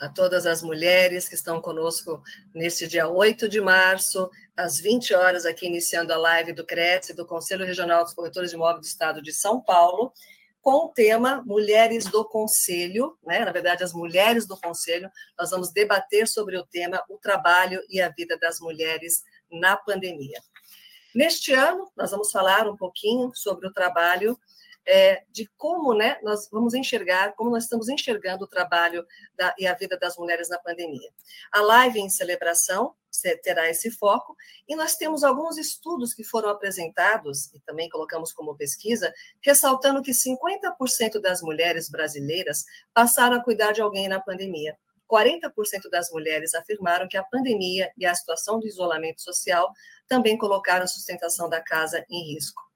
A todas as mulheres que estão conosco neste dia 8 de março, às 20 horas, aqui iniciando a live do CRETS, do Conselho Regional dos Corretores de Imóveis do Estado de São Paulo, com o tema Mulheres do Conselho, né? na verdade, as mulheres do Conselho. Nós vamos debater sobre o tema o trabalho e a vida das mulheres na pandemia. Neste ano, nós vamos falar um pouquinho sobre o trabalho, é, de como né, nós vamos enxergar, como nós estamos enxergando o trabalho da, e a vida das mulheres na pandemia. A live em celebração terá esse foco, e nós temos alguns estudos que foram apresentados, e também colocamos como pesquisa, ressaltando que 50% das mulheres brasileiras passaram a cuidar de alguém na pandemia. 40% das mulheres afirmaram que a pandemia e a situação do isolamento social também colocaram a sustentação da casa em risco.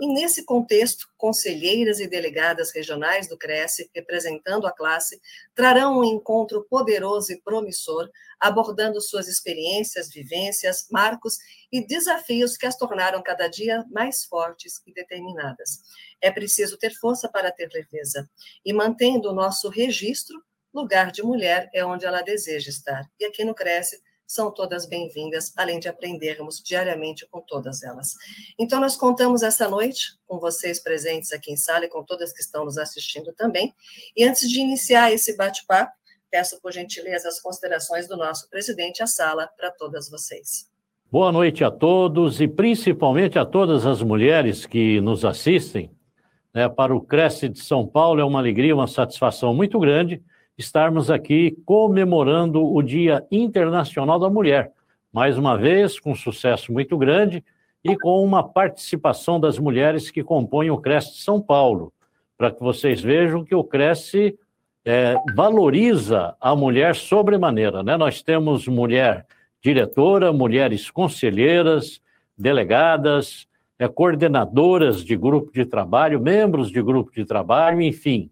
E nesse contexto, conselheiras e delegadas regionais do Cresce, representando a classe, trarão um encontro poderoso e promissor, abordando suas experiências, vivências, marcos e desafios que as tornaram cada dia mais fortes e determinadas. É preciso ter força para ter leveza. E mantendo o nosso registro, lugar de mulher é onde ela deseja estar. E aqui no Cresce são todas bem-vindas, além de aprendermos diariamente com todas elas. Então, nós contamos essa noite com vocês presentes aqui em sala e com todas que estão nos assistindo também. E antes de iniciar esse bate-papo, peço por gentileza as considerações do nosso presidente à sala para todas vocês. Boa noite a todos e principalmente a todas as mulheres que nos assistem. É, para o Cresce de São Paulo é uma alegria, uma satisfação muito grande estarmos aqui comemorando o Dia Internacional da Mulher. Mais uma vez, com sucesso muito grande e com uma participação das mulheres que compõem o Cresce São Paulo, para que vocês vejam que o Cresce é, valoriza a mulher sobremaneira. Né? Nós temos mulher diretora, mulheres conselheiras, delegadas, é, coordenadoras de grupo de trabalho, membros de grupo de trabalho, enfim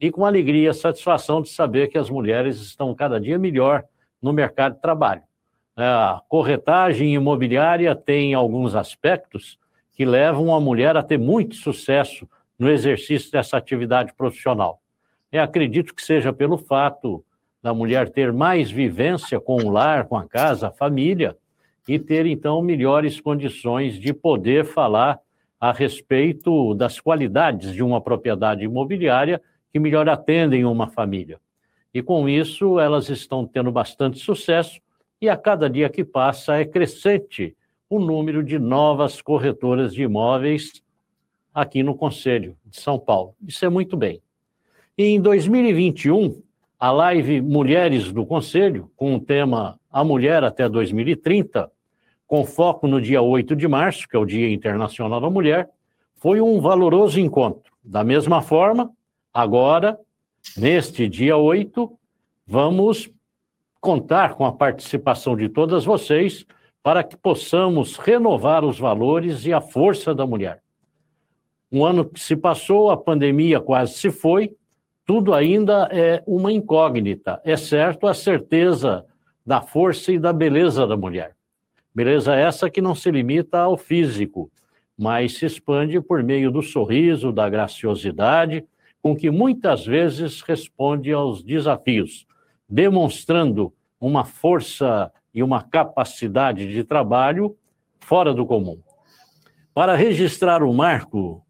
e com alegria e satisfação de saber que as mulheres estão cada dia melhor no mercado de trabalho. A corretagem imobiliária tem alguns aspectos que levam a mulher a ter muito sucesso no exercício dessa atividade profissional. Eu acredito que seja pelo fato da mulher ter mais vivência com o lar, com a casa, a família, e ter, então, melhores condições de poder falar a respeito das qualidades de uma propriedade imobiliária que melhor atendem uma família. E com isso, elas estão tendo bastante sucesso e a cada dia que passa é crescente o número de novas corretoras de imóveis aqui no Conselho de São Paulo. Isso é muito bem. E em 2021, a live Mulheres do Conselho, com o tema A Mulher até 2030, com foco no dia 8 de março, que é o Dia Internacional da Mulher, foi um valoroso encontro. Da mesma forma, Agora, neste dia 8, vamos contar com a participação de todas vocês para que possamos renovar os valores e a força da mulher. Um ano que se passou, a pandemia quase se foi, tudo ainda é uma incógnita, exceto a certeza da força e da beleza da mulher. Beleza essa que não se limita ao físico, mas se expande por meio do sorriso, da graciosidade com que muitas vezes responde aos desafios, demonstrando uma força e uma capacidade de trabalho fora do comum. Para registrar o marco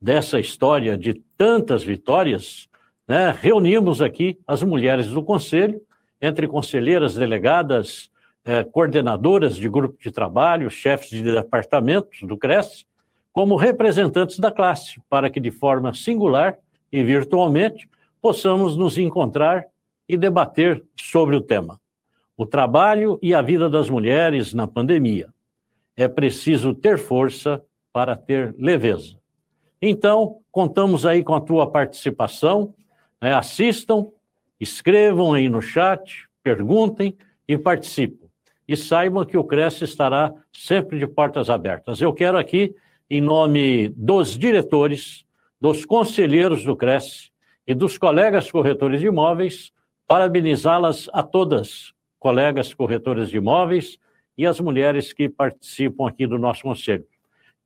dessa história de tantas vitórias, né, reunimos aqui as mulheres do Conselho, entre conselheiras, delegadas, eh, coordenadoras de grupo de trabalho, chefes de departamentos do CRES, como representantes da classe, para que de forma singular e virtualmente, possamos nos encontrar e debater sobre o tema. O trabalho e a vida das mulheres na pandemia. É preciso ter força para ter leveza. Então, contamos aí com a tua participação, né? assistam Escrevam aí no chat, perguntem e participem. E saibam que o Cresce estará sempre de portas abertas. Eu quero aqui, em nome dos diretores, dos conselheiros do Cresce e dos colegas corretores de imóveis, parabenizá-las a todas, colegas corretoras de imóveis e as mulheres que participam aqui do nosso conselho.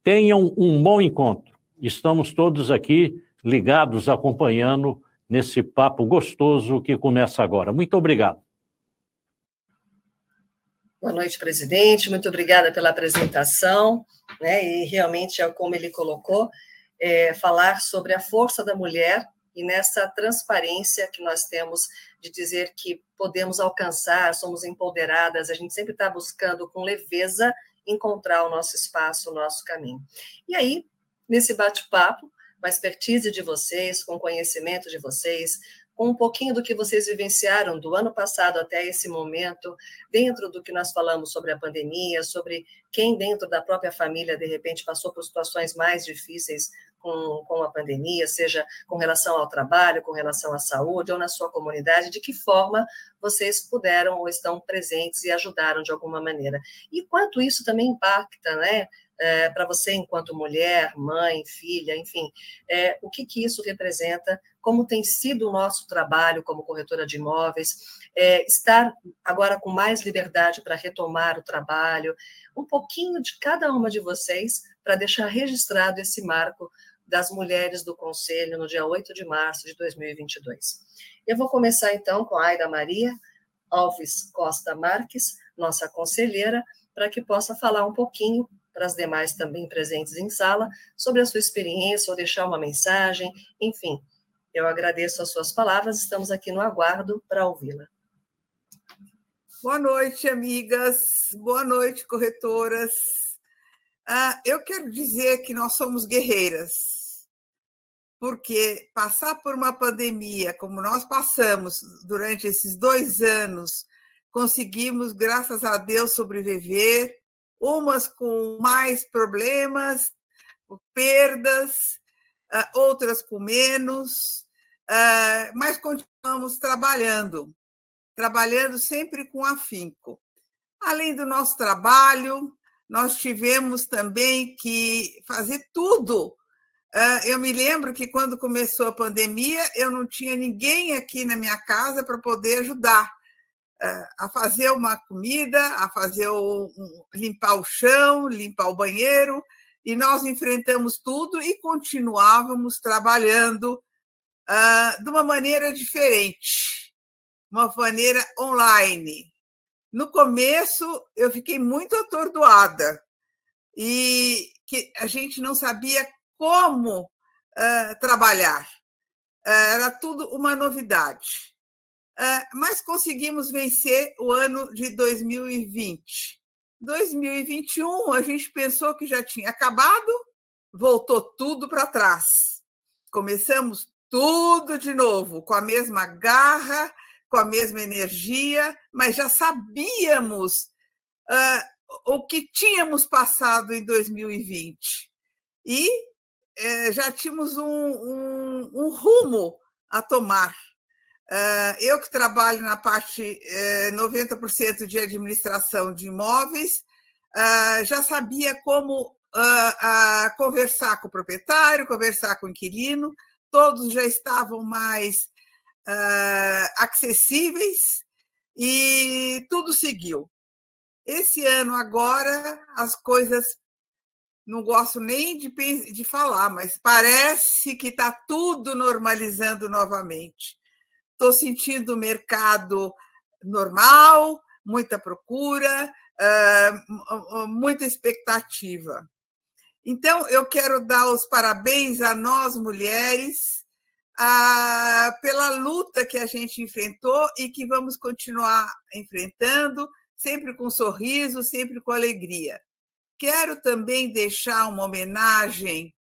Tenham um bom encontro. Estamos todos aqui ligados, acompanhando nesse papo gostoso que começa agora. Muito obrigado. Boa noite, presidente. Muito obrigada pela apresentação. Né? E realmente é como ele colocou, é, falar sobre a força da mulher e nessa transparência que nós temos de dizer que podemos alcançar, somos empoderadas, a gente sempre está buscando com leveza encontrar o nosso espaço, o nosso caminho. E aí, nesse bate-papo, com a expertise de vocês, com o conhecimento de vocês, com um pouquinho do que vocês vivenciaram do ano passado até esse momento, dentro do que nós falamos sobre a pandemia, sobre quem dentro da própria família, de repente, passou por situações mais difíceis com, com a pandemia, seja com relação ao trabalho, com relação à saúde ou na sua comunidade, de que forma vocês puderam ou estão presentes e ajudaram de alguma maneira. E quanto isso também impacta, né? É, para você enquanto mulher, mãe, filha, enfim, é, o que, que isso representa como tem sido o nosso trabalho como corretora de imóveis, é, estar agora com mais liberdade para retomar o trabalho, um pouquinho de cada uma de vocês para deixar registrado esse marco das mulheres do Conselho no dia 8 de março de 2022. Eu vou começar então com a Aida Maria Alves Costa Marques, nossa conselheira, para que possa falar um pouquinho para as demais também presentes em sala sobre a sua experiência ou deixar uma mensagem, enfim, eu agradeço as suas palavras, estamos aqui no aguardo para ouvi-la. Boa noite, amigas. Boa noite, corretoras. Ah, eu quero dizer que nós somos guerreiras, porque passar por uma pandemia como nós passamos durante esses dois anos, conseguimos, graças a Deus, sobreviver, umas com mais problemas, perdas, ah, outras com menos, mas continuamos trabalhando, trabalhando sempre com afinco. Além do nosso trabalho, nós tivemos também que fazer tudo. Ah, eu me lembro que quando começou a pandemia, eu não tinha ninguém aqui na minha casa para poder ajudar ah, a fazer uma comida, a fazer o, limpar o chão, limpar o banheiro, e nós enfrentamos tudo e continuávamos trabalhando uh, de uma maneira diferente, uma maneira online. No começo, eu fiquei muito atordoada e que a gente não sabia como uh, trabalhar. Uh, era tudo uma novidade. mas conseguimos vencer o ano de 2020. 2021, a gente pensou que já tinha acabado, voltou tudo para trás. Começamos tudo de novo, com a mesma garra, com a mesma energia, mas já sabíamos uh, o que tínhamos passado em 2020. E uh, já tínhamos um, um, um, rumo a tomar. Uh, eu que trabalho na parte 90% eh, de administração de imóveis, ah, já sabia como conversar com o proprietário, conversar com o inquilino, todos já estavam mais uh, acessíveis e tudo seguiu. Esse ano, agora, as coisas não gosto nem de, de falar, mas parece que está tudo normalizando novamente. Estou sentindo o mercado normal, muita procura, muita expectativa. Então, eu quero dar os parabéns a nós, mulheres, a, pela luta que a gente enfrentou e que vamos continuar enfrentando, sempre com sorriso, sempre com alegria. Quero também deixar uma homenagem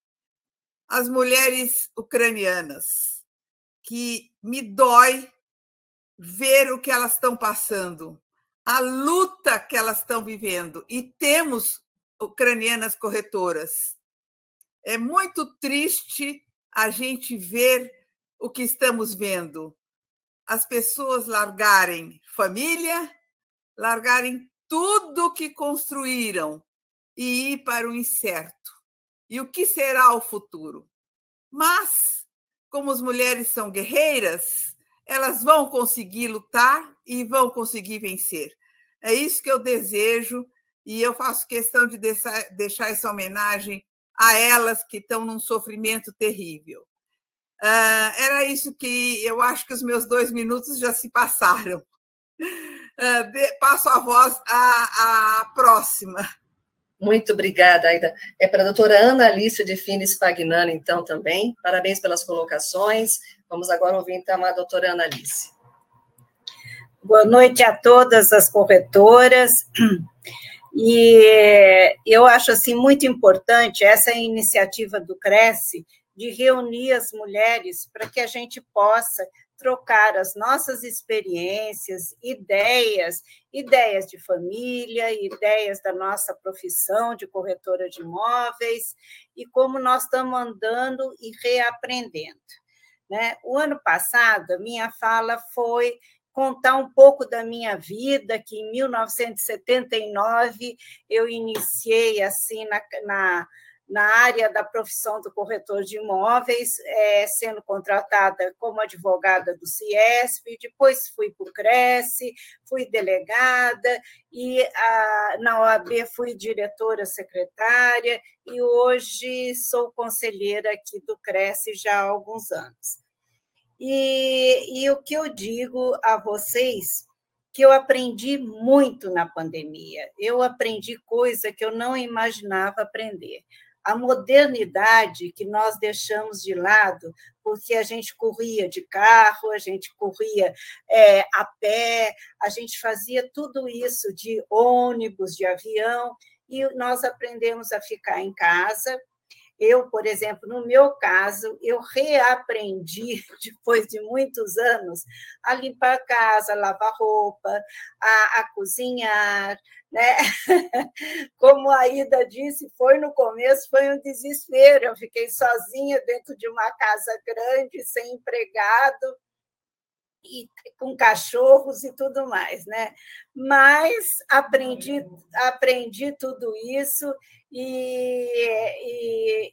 às mulheres ucranianas, que me dói ver o que elas estão passando, a luta que elas estão vivendo. E temos ucranianas corretoras. É muito triste a gente ver o que estamos vendo. as pessoas largarem família, largarem tudo que construíram e ir para o incerto. E o que será o futuro? Mas, como as mulheres são guerreiras, elas vão conseguir lutar e vão conseguir vencer. É isso que eu desejo e eu faço questão de deixar essa homenagem a elas que estão num sofrimento terrível. Uh, era isso que eu acho que os meus dois minutos já se passaram. Uh, de, passo a voz à, à próxima. Muito obrigada, Aida. É para a doutora Ana Alice de Fines Pagnano, então, também. Parabéns pelas colocações. Vamos agora ouvir, então, a doutora Ana Alice. Boa noite a todas as corretoras. E eu acho assim muito importante essa iniciativa do Cresce de reunir as mulheres para que a gente possa trocar as nossas experiências, ideias, ideias de família, ideias da nossa profissão de corretora de imóveis e como nós estamos andando e reaprendendo. Né? O ano passado, a minha fala foi contar um pouco da minha vida, que em 1979 eu iniciei assim na, na, na área da profissão do corretor de imóveis, é, sendo contratada como advogada do CIESP, depois fui para o Cresce, fui delegada, e a, na OAB fui diretora secretária, e hoje sou conselheira aqui do Cresce já há alguns anos. E, e o que eu digo a vocês, que eu aprendi muito na pandemia. Eu aprendi coisa que eu não imaginava aprender. A modernidade que nós deixamos de lado, porque a gente corria de carro, a gente corria é, a pé, a gente fazia tudo isso de ônibus, de avião, e nós aprendemos a ficar em casa, eu, por exemplo, no meu caso, eu reaprendi, depois de muitos anos, a limpar a casa, lavar roupa, a, a cozinhar, né? Como a Ida disse, foi no começo, foi um desespero. Eu fiquei sozinha dentro de uma casa grande, sem empregado, e com cachorros e tudo mais, né? Mas aprendi, aprendi tudo isso e,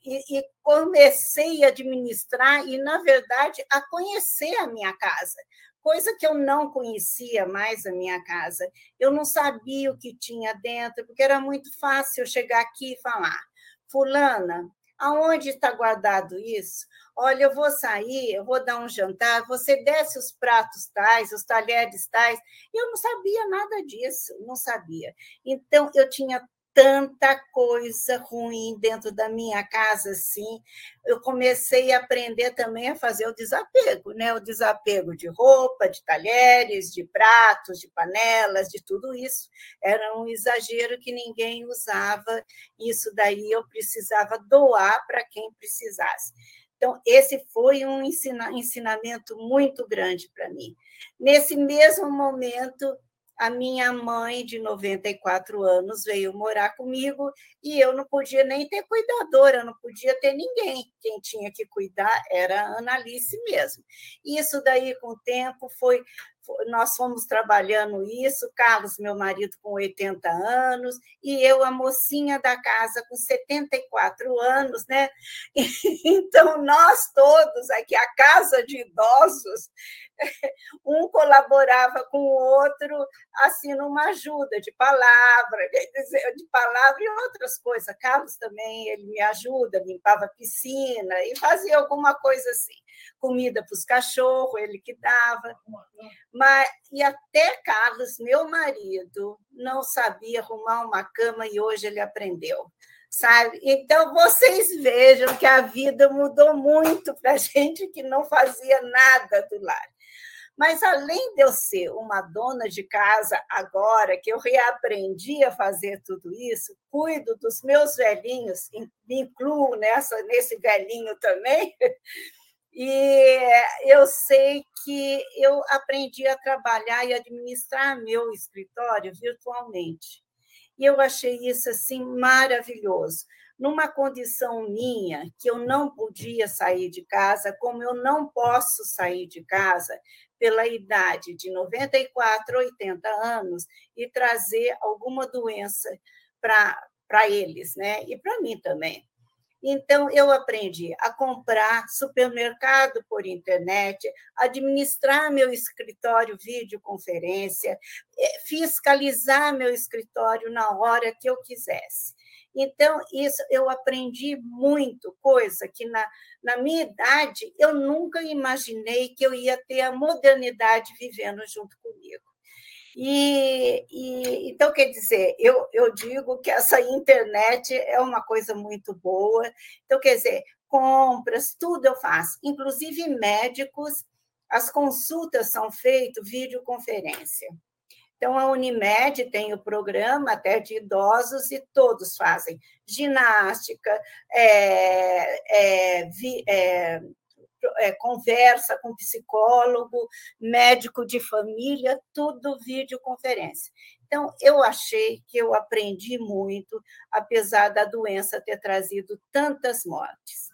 e, e, comecei a administrar e, na verdade, a conhecer a minha casa, coisa que eu não conhecia mais a minha casa. Eu não sabia o que tinha dentro, porque era muito fácil eu chegar aqui e falar: Fulana, aonde está guardado isso? Olha, eu vou sair, eu vou dar um jantar, você desce os pratos tais, os talheres tais. Eu não sabia nada disso, não sabia. Então, eu tinha tanta coisa ruim dentro da minha casa, assim. Eu comecei a aprender também a fazer o desapego, né? O desapego de roupa, de talheres, de pratos, de panelas, de tudo isso. Era um exagero que ninguém usava. Isso daí eu precisava doar para quem precisasse. Então, esse foi um ensinamento muito grande para mim. Nesse mesmo momento, a minha mãe, de 94 anos, veio morar comigo e eu não podia nem ter cuidadora, não podia ter ninguém. Quem tinha que cuidar era a Analice mesmo. Isso daí, com o tempo, foi nós fomos trabalhando isso, Carlos, meu marido, com 80 anos, e eu, a mocinha da casa, com 74 anos, né? Então, nós todos aqui, a casa de idosos, um colaborava com o outro, assim, numa ajuda de palavra, de palavra e outras coisas. Carlos também, ele me ajuda, limpava a piscina e fazia alguma coisa assim comida para os cachorros, ele que dava. Mas, e até Carlos, meu marido, não sabia arrumar uma cama e hoje ele aprendeu. Sabe? Então, vocês vejam que a vida mudou muito para gente que não fazia nada do lar. Mas, além de eu ser uma dona de casa agora, que eu reaprendi a fazer tudo isso, cuido dos meus velhinhos, me incluo nessa, nesse velhinho também, E eu sei que eu aprendi a trabalhar e administrar meu escritório virtualmente. E eu achei isso assim maravilhoso. Numa condição minha, que eu não podia sair de casa, como eu não posso sair de casa, pela idade de 94 a 80 anos e trazer alguma doença para eles, né? E para mim também. Então, eu aprendi a comprar supermercado por internet, administrar meu escritório videoconferência, eh, fiscalizar meu escritório na hora que eu quisesse. Então, isso eu aprendi muito, coisa que na, na minha idade eu nunca imaginei que eu ia ter a modernidade vivendo junto comigo. E, e, então, quer dizer, eu, eu digo que essa internet é uma coisa muito boa. Então, quer dizer, compras, tudo eu faço, inclusive médicos, as consultas são feitas videoconferência. Então, a Unimed tem o programa até de idosos e todos fazem ginástica, é, é, vi, é, é, conversa com psicólogo, médico de família, tudo videoconferência. Então, eu achei que eu aprendi muito, apesar da doença ter trazido tantas mortes.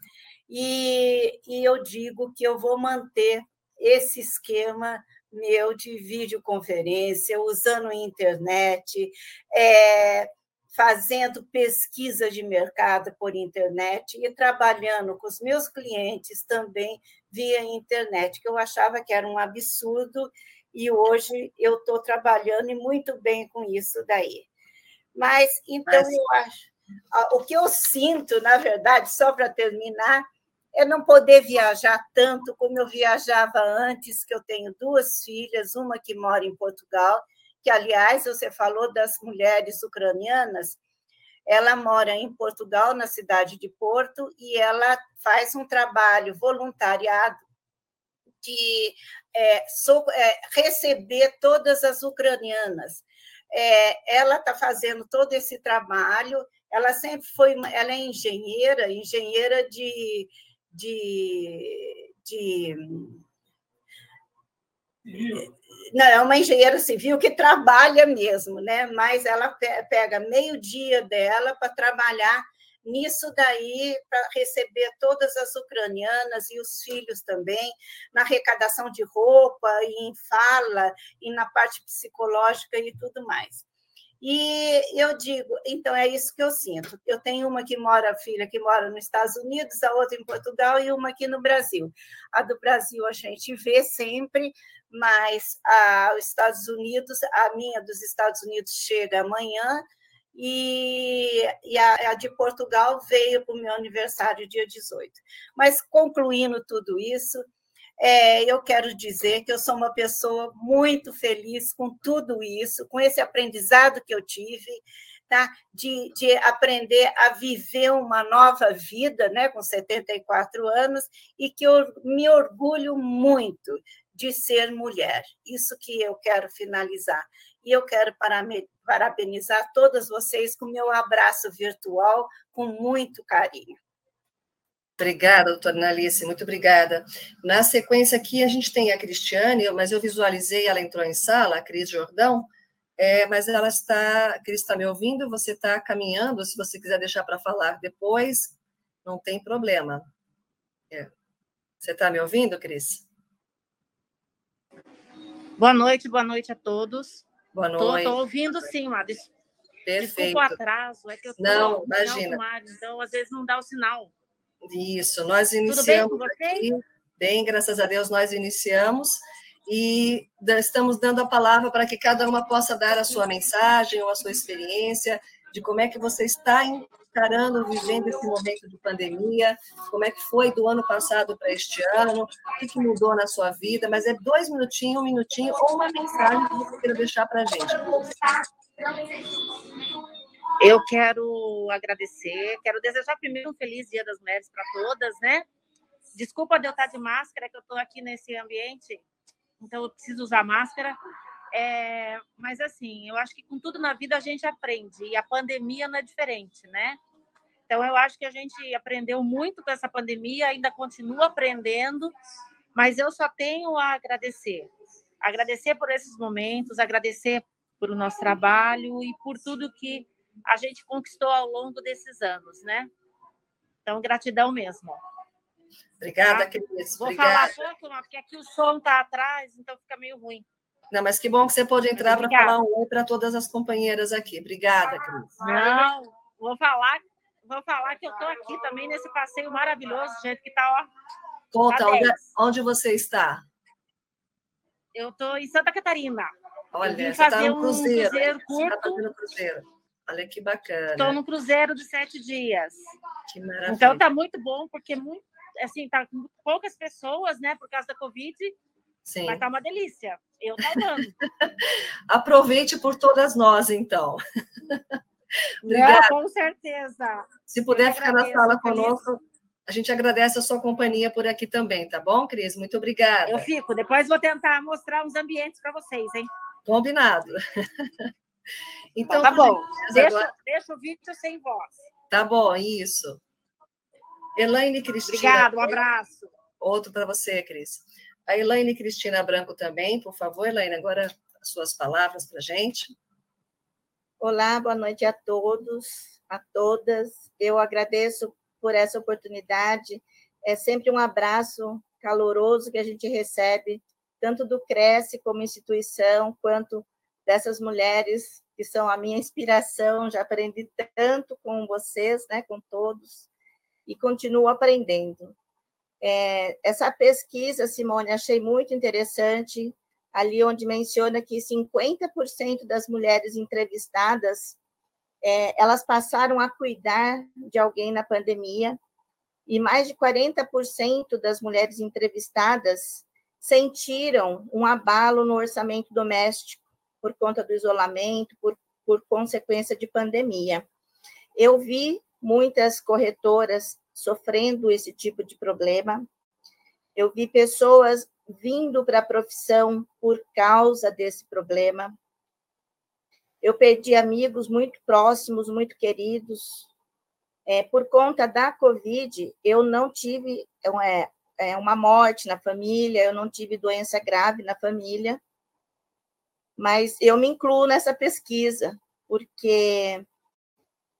E, e eu digo que eu vou manter esse esquema meu de videoconferência, usando a internet, é, fazendo pesquisa de mercado por internet e trabalhando com os meus clientes também via internet, que eu achava que era um absurdo, e hoje eu estou trabalhando e muito bem com isso daí. Mas, então, Mas... eu acho. O que eu sinto, na verdade, só para terminar, é não poder viajar tanto como eu viajava antes, que eu tenho duas filhas, uma que mora em Portugal, que, aliás, você falou das mulheres ucranianas, ela mora em Portugal, na cidade de Porto, e ela faz um trabalho voluntariado de é, so, é, receber todas as ucranianas. É, ela está fazendo todo esse trabalho. Ela sempre foi, ela é engenheira, engenheira de de, de não, é uma engenheira civil que trabalha mesmo, né? Mas ela pega meio dia dela para trabalhar nisso daí para receber todas as ucranianas e os filhos também na arrecadação de roupa e em fala e na parte psicológica e tudo mais. E eu digo, então é isso que eu sinto. Eu tenho uma que mora, filha que mora nos Estados Unidos, a outra em Portugal e uma aqui no Brasil. A do Brasil a gente vê sempre, mas a, os Estados Unidos, a minha dos Estados Unidos chega amanhã e, e a, a, de Portugal veio para o meu aniversário, dia 18. Mas concluindo tudo isso, é, eu quero dizer que eu sou uma pessoa muito feliz com tudo isso, com esse aprendizado que eu tive, tá? de, de aprender a viver uma nova vida né? com 74 anos, e que eu me orgulho muito de ser mulher. Isso que eu quero finalizar. E eu quero parabenizar todas vocês com meu abraço virtual, com muito carinho. Obrigada, doutora Analice, muito obrigada. Na sequência aqui, a gente tem a Cristiane, mas eu visualizei, ela entrou em sala, a Cris Jordão, é, mas ela está, Cris está me ouvindo, você está caminhando, se você quiser deixar para falar depois, não tem problema. É. Você está me ouvindo, Cris? Boa noite, boa noite a todos. Boa noite. Estou ouvindo sim, Madre. Perfeito. Desculpa o atraso, é que eu tô não, imagina. então às vezes não dá o sinal. Isso, nós iniciamos. Tudo bem aqui, bem, graças a Deus, nós iniciamos e estamos dando a palavra para que cada uma possa dar a sua mensagem ou a sua experiência de como é que você está encarando, vivendo esse momento de pandemia, como é que foi do ano passado para este ano, o que, mudou na sua vida, mas é dois minutinhos, um minutinho, ou uma mensagem que você queira deixar para a gente. Eu quero agradecer, quero desejar primeiro um feliz Dia das Mulheres para todas, né? Desculpa de eu estar de máscara, que eu estou aqui nesse ambiente, então eu preciso usar máscara. É, mas assim, eu acho que com tudo na vida a gente aprende, e a pandemia não é diferente, né? Então eu acho que a gente aprendeu muito com essa pandemia, ainda continua aprendendo, mas eu só tenho a agradecer. Agradecer por esses momentos, agradecer por o nosso trabalho e por tudo que a gente conquistou ao longo desses anos, né? Então, gratidão mesmo. Obrigada, tá? Cris. Vou Obrigada. falar pouco, porque aqui o som está atrás, então fica meio ruim. Não, mas que bom que você pode entrar para falar um oi para todas as companheiras aqui. Obrigada, Cris. Não, vou falar, vou falar que eu estou aqui também nesse passeio maravilhoso, gente, que está, ó. Conta, tá onde, onde você está? Eu estou em Santa Catarina. Olha, você está no cruzeiro. Um cruzeiro tá curto. Tá cruzeiro. Olha que bacana. Estou no cruzeiro de sete dias. Que maravilha. Então está muito bom, porque muito, assim, tá com poucas pessoas, né, por causa da Covid. Sim. Mas tá uma delícia. Eu tô dando. Aproveite por todas nós, então. Obrigada. com certeza. Se puder ficar na sala conosco, a gente agradece a sua companhia por aqui também, tá bom, Cris? Muito obrigada. Eu fico. Depois vou tentar mostrar uns ambientes para vocês, hein? Combinado. Então, tá bom. Deixa, agora... deixa o vídeo sem voz. Tá bom, isso. Elaine Cristina. Obrigada, um abraço. Outro para você, Cris. A Elaine Cristina Branco também, por favor, Elaine, agora as suas palavras para a gente. Olá, boa noite a todos, a todas. Eu agradeço por essa oportunidade. É sempre um abraço caloroso que a gente recebe, tanto do Cresce como instituição, quanto dessas mulheres que são a minha inspiração. Já aprendi tanto com vocês, né, com todos, e continuo aprendendo. É, essa pesquisa, Simone, achei muito interessante, ali onde menciona que 50% das mulheres entrevistadas é, elas passaram a cuidar de alguém na pandemia, e mais de 40% das mulheres entrevistadas sentiram um abalo no orçamento doméstico por conta do isolamento, por, por consequência de pandemia. Eu vi muitas corretoras sofrendo esse tipo de problema. Eu vi pessoas vindo para a profissão por causa desse problema. Eu perdi amigos muito próximos, muito queridos. É, por conta da Covid, eu não tive é, é, uma morte na família, eu não tive doença grave na família, mas eu me incluo nessa pesquisa, porque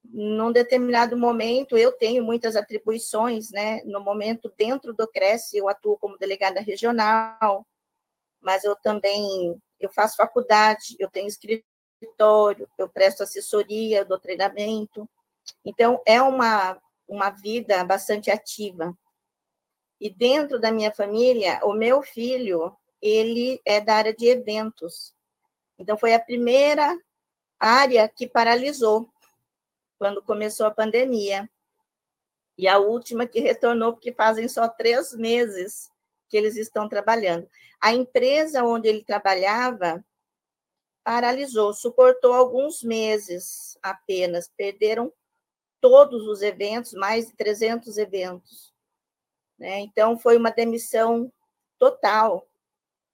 num determinado momento eu tenho muitas atribuições, né? No momento dentro do Cresce eu atuo como delegada regional, mas eu também eu faço faculdade, eu tenho escritório, eu presto assessoria, dou treinamento. Então, é uma, uma vida bastante ativa. E dentro da minha família, o meu filho, ele é da área de eventos. Então, foi a primeira área que paralisou quando começou a pandemia. E a última que retornou, porque fazem só três meses que eles estão trabalhando. A empresa onde ele trabalhava paralisou, suportou alguns meses apenas, perderam todos os eventos, mais de 300 eventos. Né? Então, foi uma demissão total.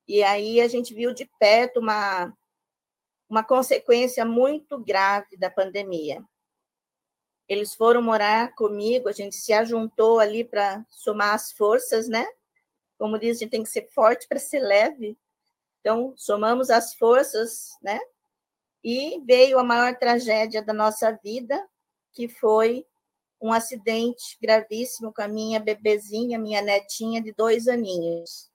E aí a gente viu de perto uma, uma consequência muito grave da pandemia. Eles foram morar comigo, a gente se ajuntou ali para somar as forças, né? Como diz, a gente tem que ser forte para ser leve. Então, somamos as forças, né? E veio a maior tragédia da nossa vida, que foi um acidente gravíssimo com a minha bebezinha, minha netinha de dois aninhos.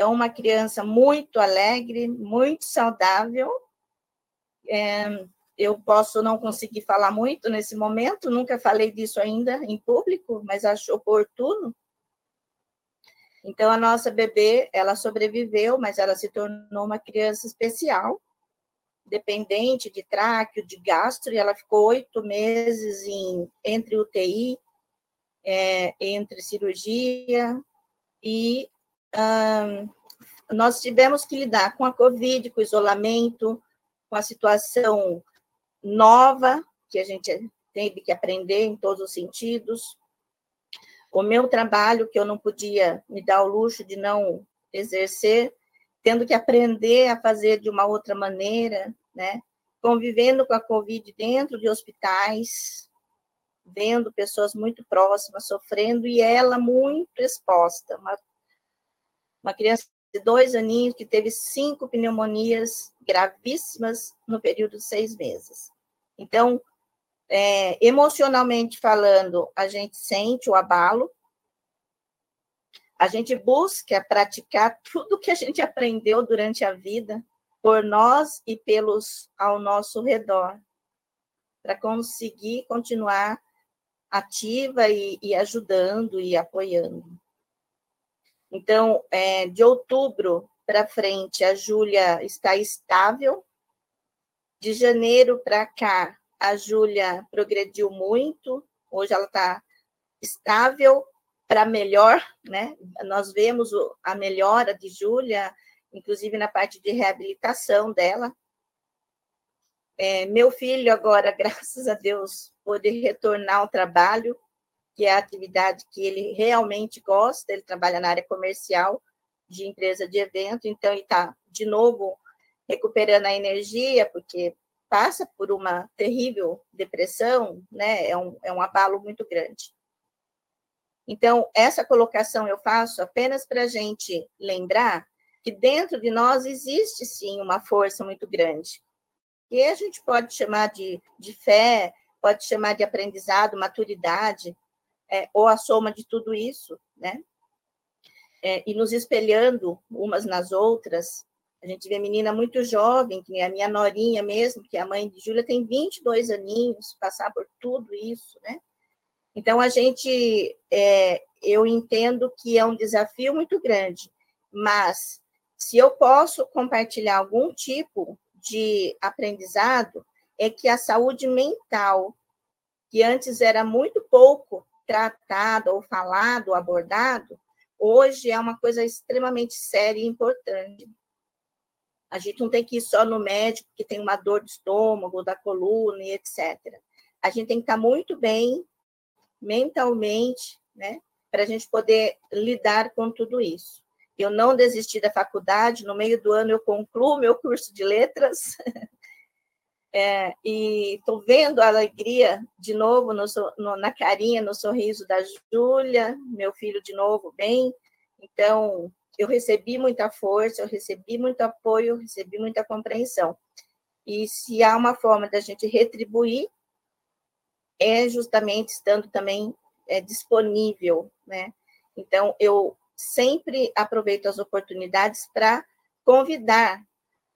Então, uma criança muito alegre, muito saudável. É, eu posso não conseguir falar muito nesse momento, nunca falei disso ainda em público, mas acho oportuno então, a nossa bebê, ela sobreviveu, mas ela se tornou uma criança especial, dependente de tráqueo, de gastro, e ela ficou oito meses em, entre UTI, é, entre cirurgia, e nós tivemos que lidar com a Covid, com o isolamento, com a situação nova, que a gente teve que aprender em todos os sentidos, o meu trabalho, que eu não podia me dar o luxo de não exercer, tendo que aprender a fazer de uma outra maneira, né? Convivendo com a Covid dentro de hospitais, vendo pessoas muito próximas sofrendo e ela muito exposta. Uma, uma criança de dois aninhos que teve cinco pneumonias gravíssimas no período de seis meses. Então, é, emocionalmente falando, a gente sente o abalo, a gente busca praticar tudo que a gente aprendeu durante a vida por nós e pelos ao nosso redor, para conseguir continuar ativa e, e, ajudando e apoiando. Então, é, de outubro para frente, a Júlia está estável. De janeiro para cá, a Júlia progrediu muito. Hoje ela está estável para melhor, né? Nós vemos a melhora de Júlia, inclusive na parte de reabilitação dela. É, meu filho agora, graças a Deus, pôde retornar ao trabalho, que é a atividade que ele realmente gosta. Ele trabalha na área comercial de empresa de evento, então ele está de novo recuperando a energia, porque passa por uma terrível depressão, né? É um, é um abalo muito grande. Então, essa colocação eu faço apenas para a gente lembrar que dentro de nós existe sim uma força muito grande. E a gente pode chamar de, de fé, pode chamar de aprendizado, maturidade, é, ou a soma de tudo isso, né? É, e nos espelhando umas nas outras. A gente vê menina muito jovem, que é a minha norinha mesmo, que é a mãe de Júlia, tem 22 aninhos, passar por tudo isso, né? Então, a gente, é, eu entendo que é um desafio muito grande, mas se eu posso compartilhar algum tipo de aprendizado, é que a saúde mental, que antes era muito pouco tratado ou falado, abordado, hoje é uma coisa extremamente séria e importante. A gente não tem que ir só no médico que tem uma dor de estômago, da coluna e etc. A gente tem que estar muito bem mentalmente, né, para a gente poder lidar com tudo isso. Eu não desisti da faculdade, no meio do ano eu concluo meu curso de letras, é, e estou vendo a alegria de novo no, no, na carinha, no sorriso da Júlia, meu filho de novo bem. Então, eu recebi muita força, eu recebi muito apoio, eu recebi muita compreensão. E se há uma forma da gente retribuir, é justamente estando também é, disponível, né? Então, eu sempre aproveito as oportunidades para convidar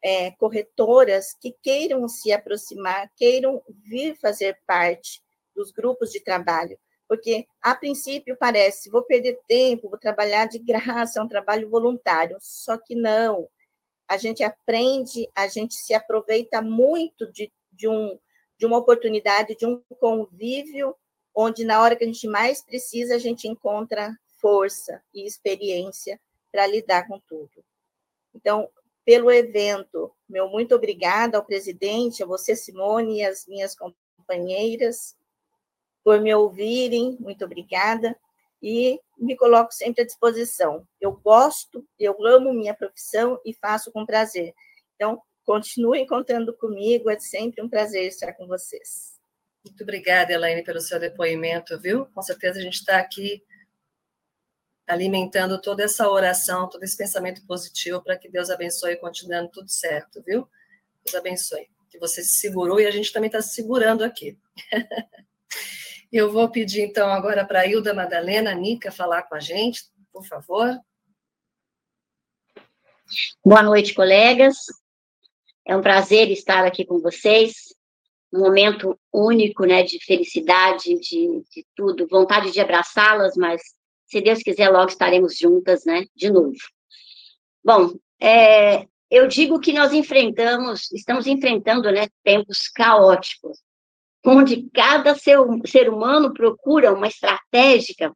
é, corretoras que queiram se aproximar, queiram vir fazer parte dos grupos de trabalho, porque a princípio parece, vou perder tempo, vou trabalhar de graça, é um trabalho voluntário, só que não. A gente aprende, a gente se aproveita muito de, de um de uma oportunidade, de um convívio, onde na hora que a gente mais precisa, a gente encontra força e experiência para lidar com tudo. Então, pelo evento, meu muito obrigada ao presidente, a você, Simone, e as minhas companheiras, por me ouvirem, muito obrigada, e me coloco sempre à disposição. Eu gosto, eu amo minha profissão e faço com prazer. Então, Continuem contando comigo, é sempre um prazer estar com vocês. Muito obrigada, Elaine, pelo seu depoimento, viu? Com certeza a gente está aqui alimentando toda essa oração, todo esse pensamento positivo para que Deus abençoe e continue dando tudo certo, viu? Deus abençoe. Que você se segurou e a gente também está se segurando aqui. Eu vou pedir, então, agora para a Hilda Madalena, Nica, falar com a gente, por favor. Boa noite, colegas. É um prazer estar aqui com vocês, um momento único, né, de felicidade, de, de tudo, vontade de abraçá-las, mas se Deus quiser, logo estaremos juntas, né, de novo. Bom, é, eu digo que nós enfrentamos, estamos enfrentando, né, tempos caóticos, onde cada ser, ser humano procura uma estratégia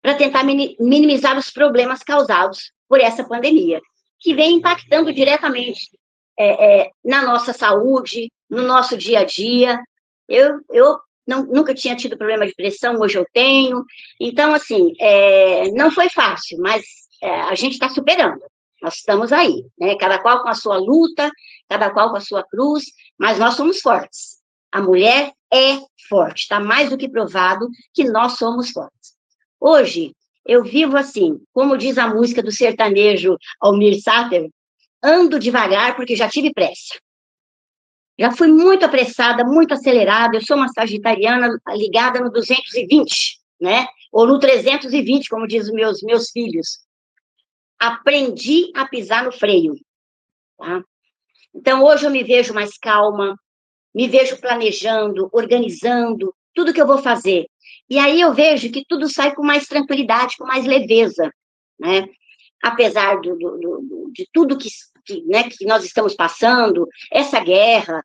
para tentar minimizar os problemas causados por essa pandemia, que vem impactando diretamente é, é, na nossa saúde, no nosso dia a dia. Eu, eu não, nunca tinha tido problema de pressão, hoje eu tenho. Então, assim, é, não foi fácil, mas é, a gente está superando. Nós estamos aí, né? Cada qual com a sua luta, cada qual com a sua cruz, mas nós somos fortes. A mulher é forte, está mais do que provado que nós somos fortes. Hoje, eu vivo assim, como diz a música do sertanejo Almir Sater, ando devagar porque já tive pressa. Já fui muito apressada, muito acelerada. Eu sou uma sagitariana ligada no 220, né? ou no 320, como diz os meus, meus filhos. Aprendi a pisar no freio. Tá? Então, hoje eu me vejo mais calma, me vejo planejando, organizando tudo que eu vou fazer. E aí eu vejo que tudo sai com mais tranquilidade, com mais leveza, né? Apesar do, do, do de tudo que, que, né, que nós estamos passando, essa guerra,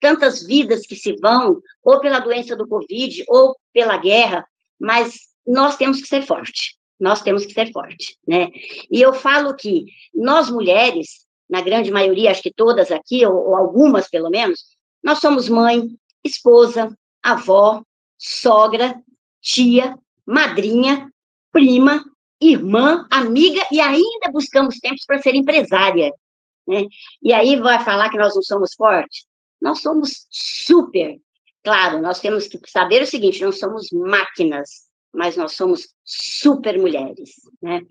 tantas vidas que se vão, ou pela doença do Covid, ou pela guerra, mas nós temos que ser forte. Nós temos que ser forte, né? E eu falo que nós mulheres, na grande maioria, acho que todas aqui, ou, ou algumas pelo menos, nós somos mãe, esposa, avó, sogra, tia, madrinha, prima, irmã, amiga e ainda buscamos tempos para ser empresária. Né? E aí vai falar que nós não somos fortes? Nós somos super. Claro, nós temos que saber o seguinte: não somos máquinas, mas nós somos super mulheres. Né?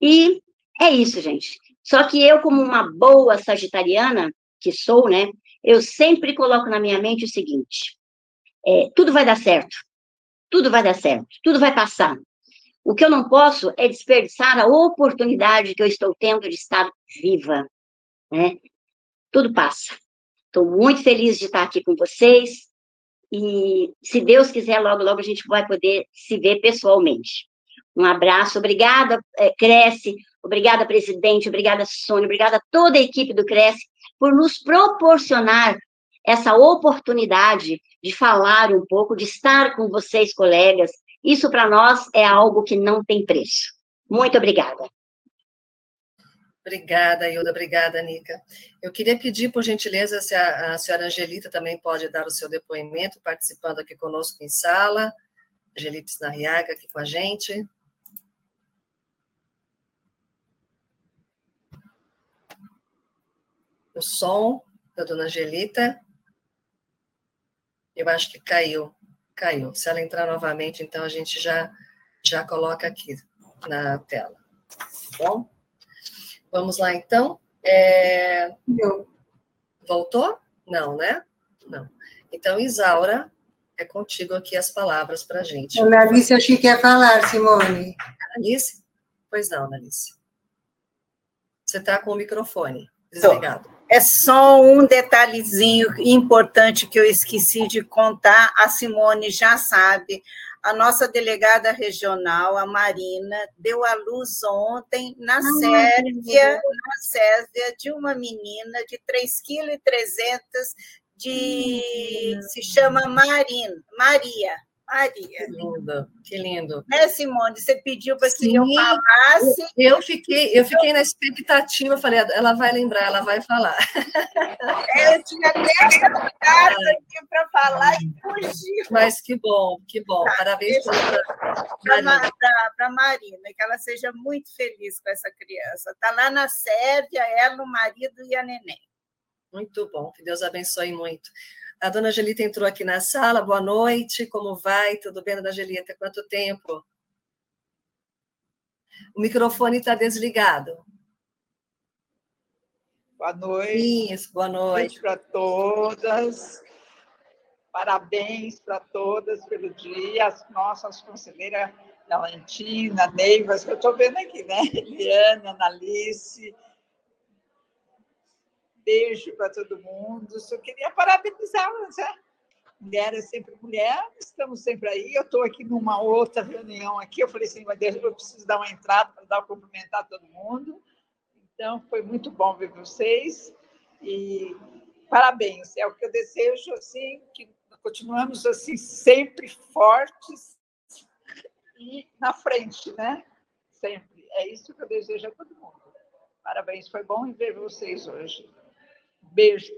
E é isso, gente. Só que eu, como uma boa sagitariana, que sou, né? Eu sempre coloco na minha mente o seguinte: é, tudo vai dar certo, tudo vai dar certo, tudo vai passar. O que eu não posso é desperdiçar a oportunidade que eu estou tendo de estar viva, né? Tudo passa. Estou muito feliz de estar aqui com vocês e, se Deus quiser, logo, logo a gente vai poder se ver pessoalmente. Um abraço, obrigada, é, Cresce, obrigada, presidente, obrigada, Sônia, obrigada a toda a equipe do Cresce por nos proporcionar essa oportunidade de falar um pouco, de estar com vocês, colegas. Isso para nós é algo que não tem preço. Muito obrigada. Obrigada, Ilda. Obrigada, Nica. Eu queria pedir, por gentileza, se a, a, senhora Angelita também pode dar o seu depoimento, participando aqui conosco em sala. Angelita Snarriaga aqui com a gente. O som da dona Angelita. Eu acho que caiu, caiu. Se ela entrar novamente, então a gente já, já coloca aqui na tela. Tá bom? Vamos lá, então. É... Voltou? Não, né? Não. Então, Isaura, é contigo aqui as palavras para a gente. Ana Alice, achei que ia falar, Simone. Alice? Pois não, Alice. Você está com o microfone desligado. É só um detalhezinho importante que eu esqueci de contar. A Simone já sabe. A nossa delegada regional, a Marina, deu à luz ontem na ah, Sérvia, na Sérvia, de uma menina de 3,3 kg de se chama Marina, Maria. Maria. Que lindo, que lindo. Né, Simone? Você pediu para que eu falasse. Eu fiquei, eu fiquei na expectativa, falei, ela vai lembrar, ela vai falar. É, eu tinha até anotado aqui para falar e fugiu. Mas que bom, que bom. Tá, Parabéns para a Marina, que ela seja muito feliz com essa criança. Está lá na Sérvia, ela, o marido e a neném. Muito bom, que Deus abençoe muito. A dona Angelita entrou aqui na sala. Boa noite, como vai? Tudo bem, dona Angelita? Quanto tempo? O microfone está desligado. Boa noite. Isso, boa noite. para todas. Parabéns para todas pelo dia. As nossas conselheiras, Valentina, Neivas, que eu estou vendo aqui, né? Eliana, Analice, beijo para todo mundo. Só queria parabenizá-las, né? Mulher é sempre mulher, estamos sempre aí. Eu estou aqui numa outra reunião aqui. Eu falei assim, mas eu preciso dar uma entrada para dar cumprimentar todo mundo. Então, foi muito bom ver vocês e parabéns. É o que eu desejo, assim, que continuamos assim sempre fortes e na frente, né? Sempre. É isso que eu desejo a todo mundo. Parabéns, foi bom ver vocês hoje. Beijo.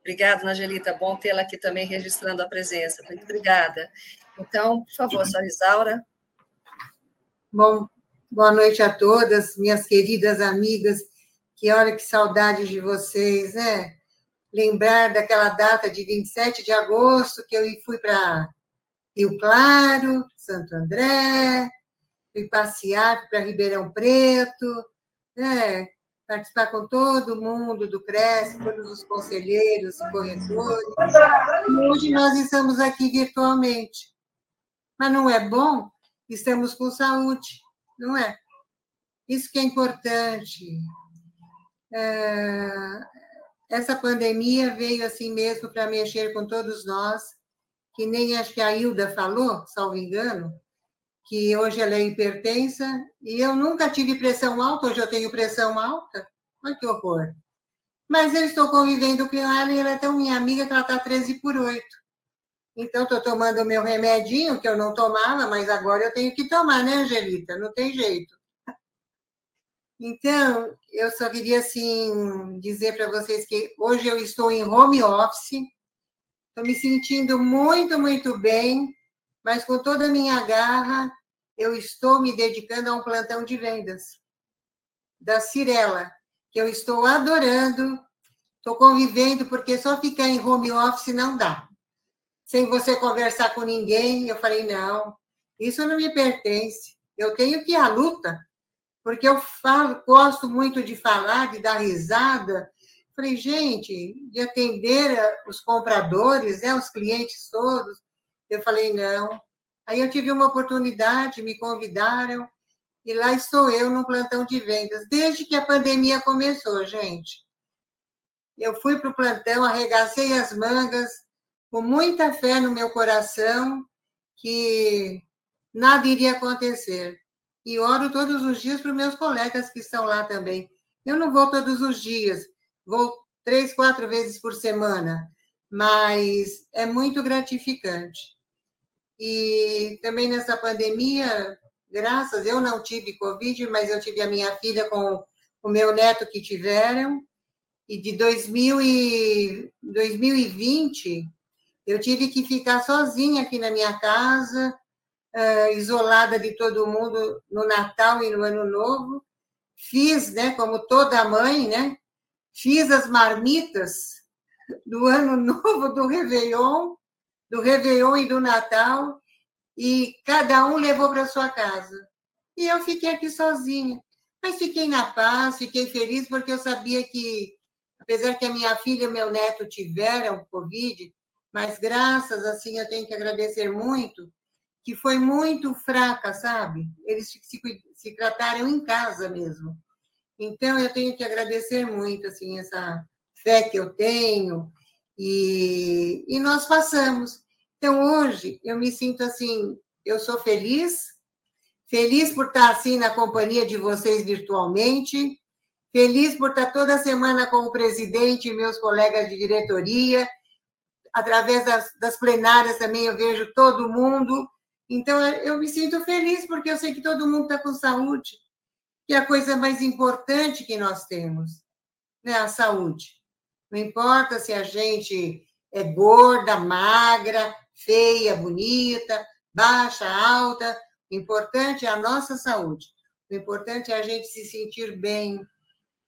Obrigada, Angelita. Bom tê-la aqui também registrando a presença. Muito obrigada. Então, por favor, senhora Isaura. Bom, boa noite a todas, minhas queridas amigas. Que hora que saudade de vocês, né? Lembrar daquela data de 27 de agosto que eu fui para Rio Claro, Santo André, fui passear para Ribeirão Preto, né? Participar com todo mundo do CRES, todos os conselheiros corretores. Hoje nós estamos aqui virtualmente. Mas não é bom, estamos com saúde, não é? Isso que é importante. É, essa pandemia veio assim mesmo para mexer com todos nós, que nem acho que a Hilda falou, salvo engano, que hoje ela é hipertensa, e eu nunca tive pressão alta, hoje eu tenho pressão alta. Olha que horror. Mas eu estou convivendo com ela e ela é tão minha amiga que ela está 13 por 8. Então, estou tomando o meu remedinho, que eu não tomava, mas agora eu tenho que tomar, né, Angelita? Não tem jeito. Então, eu só queria, assim, dizer para vocês que hoje eu estou em home office, estou me sentindo muito, muito bem, mas com toda a minha garra, eu estou me dedicando a um plantão de vendas da Cirela, que eu estou adorando, estou convivendo, porque só ficar em home office não dá. Sem você conversar com ninguém, eu falei, não, isso não me pertence. Eu tenho que ir à luta porque eu falo, gosto muito de falar, de dar risada. Falei, gente, de atender os compradores, né, os clientes todos. Eu falei, não. Aí eu tive uma oportunidade, me convidaram, e lá estou eu no plantão de vendas, desde que a pandemia começou, gente. Eu fui para o plantão, arregacei as mangas, com muita fé no meu coração, que nada iria acontecer e oro todos os dias para os meus colegas que estão lá também. Eu não vou todos os dias, vou três, quatro vezes por semana, mas é muito gratificante. E também nessa pandemia, graças, eu não tive Covid, mas eu tive a minha filha com o meu neto que tiveram, e de 2000 e 2020, eu tive que ficar sozinha aqui na minha casa, isolada de todo mundo no Natal e no Ano Novo. Fiz, né, como toda mãe, né, fiz as marmitas do Ano Novo, do Réveillon, do Réveillon e do Natal, e cada um levou para sua casa. E eu fiquei aqui sozinha. Mas fiquei na paz, fiquei feliz, porque eu sabia que, apesar que a minha filha e meu neto tiveram Covid, mas graças, assim, eu tenho que agradecer muito, que foi muito fraca, sabe? Eles se, se trataram em casa mesmo. Então, eu tenho que agradecer muito, assim, essa fé que eu tenho, e, e nós passamos. Então, hoje, eu me sinto assim, eu sou feliz, feliz por estar assim na companhia de vocês virtualmente, feliz por estar toda semana com o presidente e meus colegas de diretoria, através das, das plenárias também eu vejo todo mundo, então, eu me sinto feliz porque eu sei que todo mundo está com saúde, que é a coisa mais importante que nós temos, né? A saúde. Não importa se a gente é gorda, magra, feia, bonita, baixa, alta, o importante é a nossa saúde. O importante é a gente se sentir bem.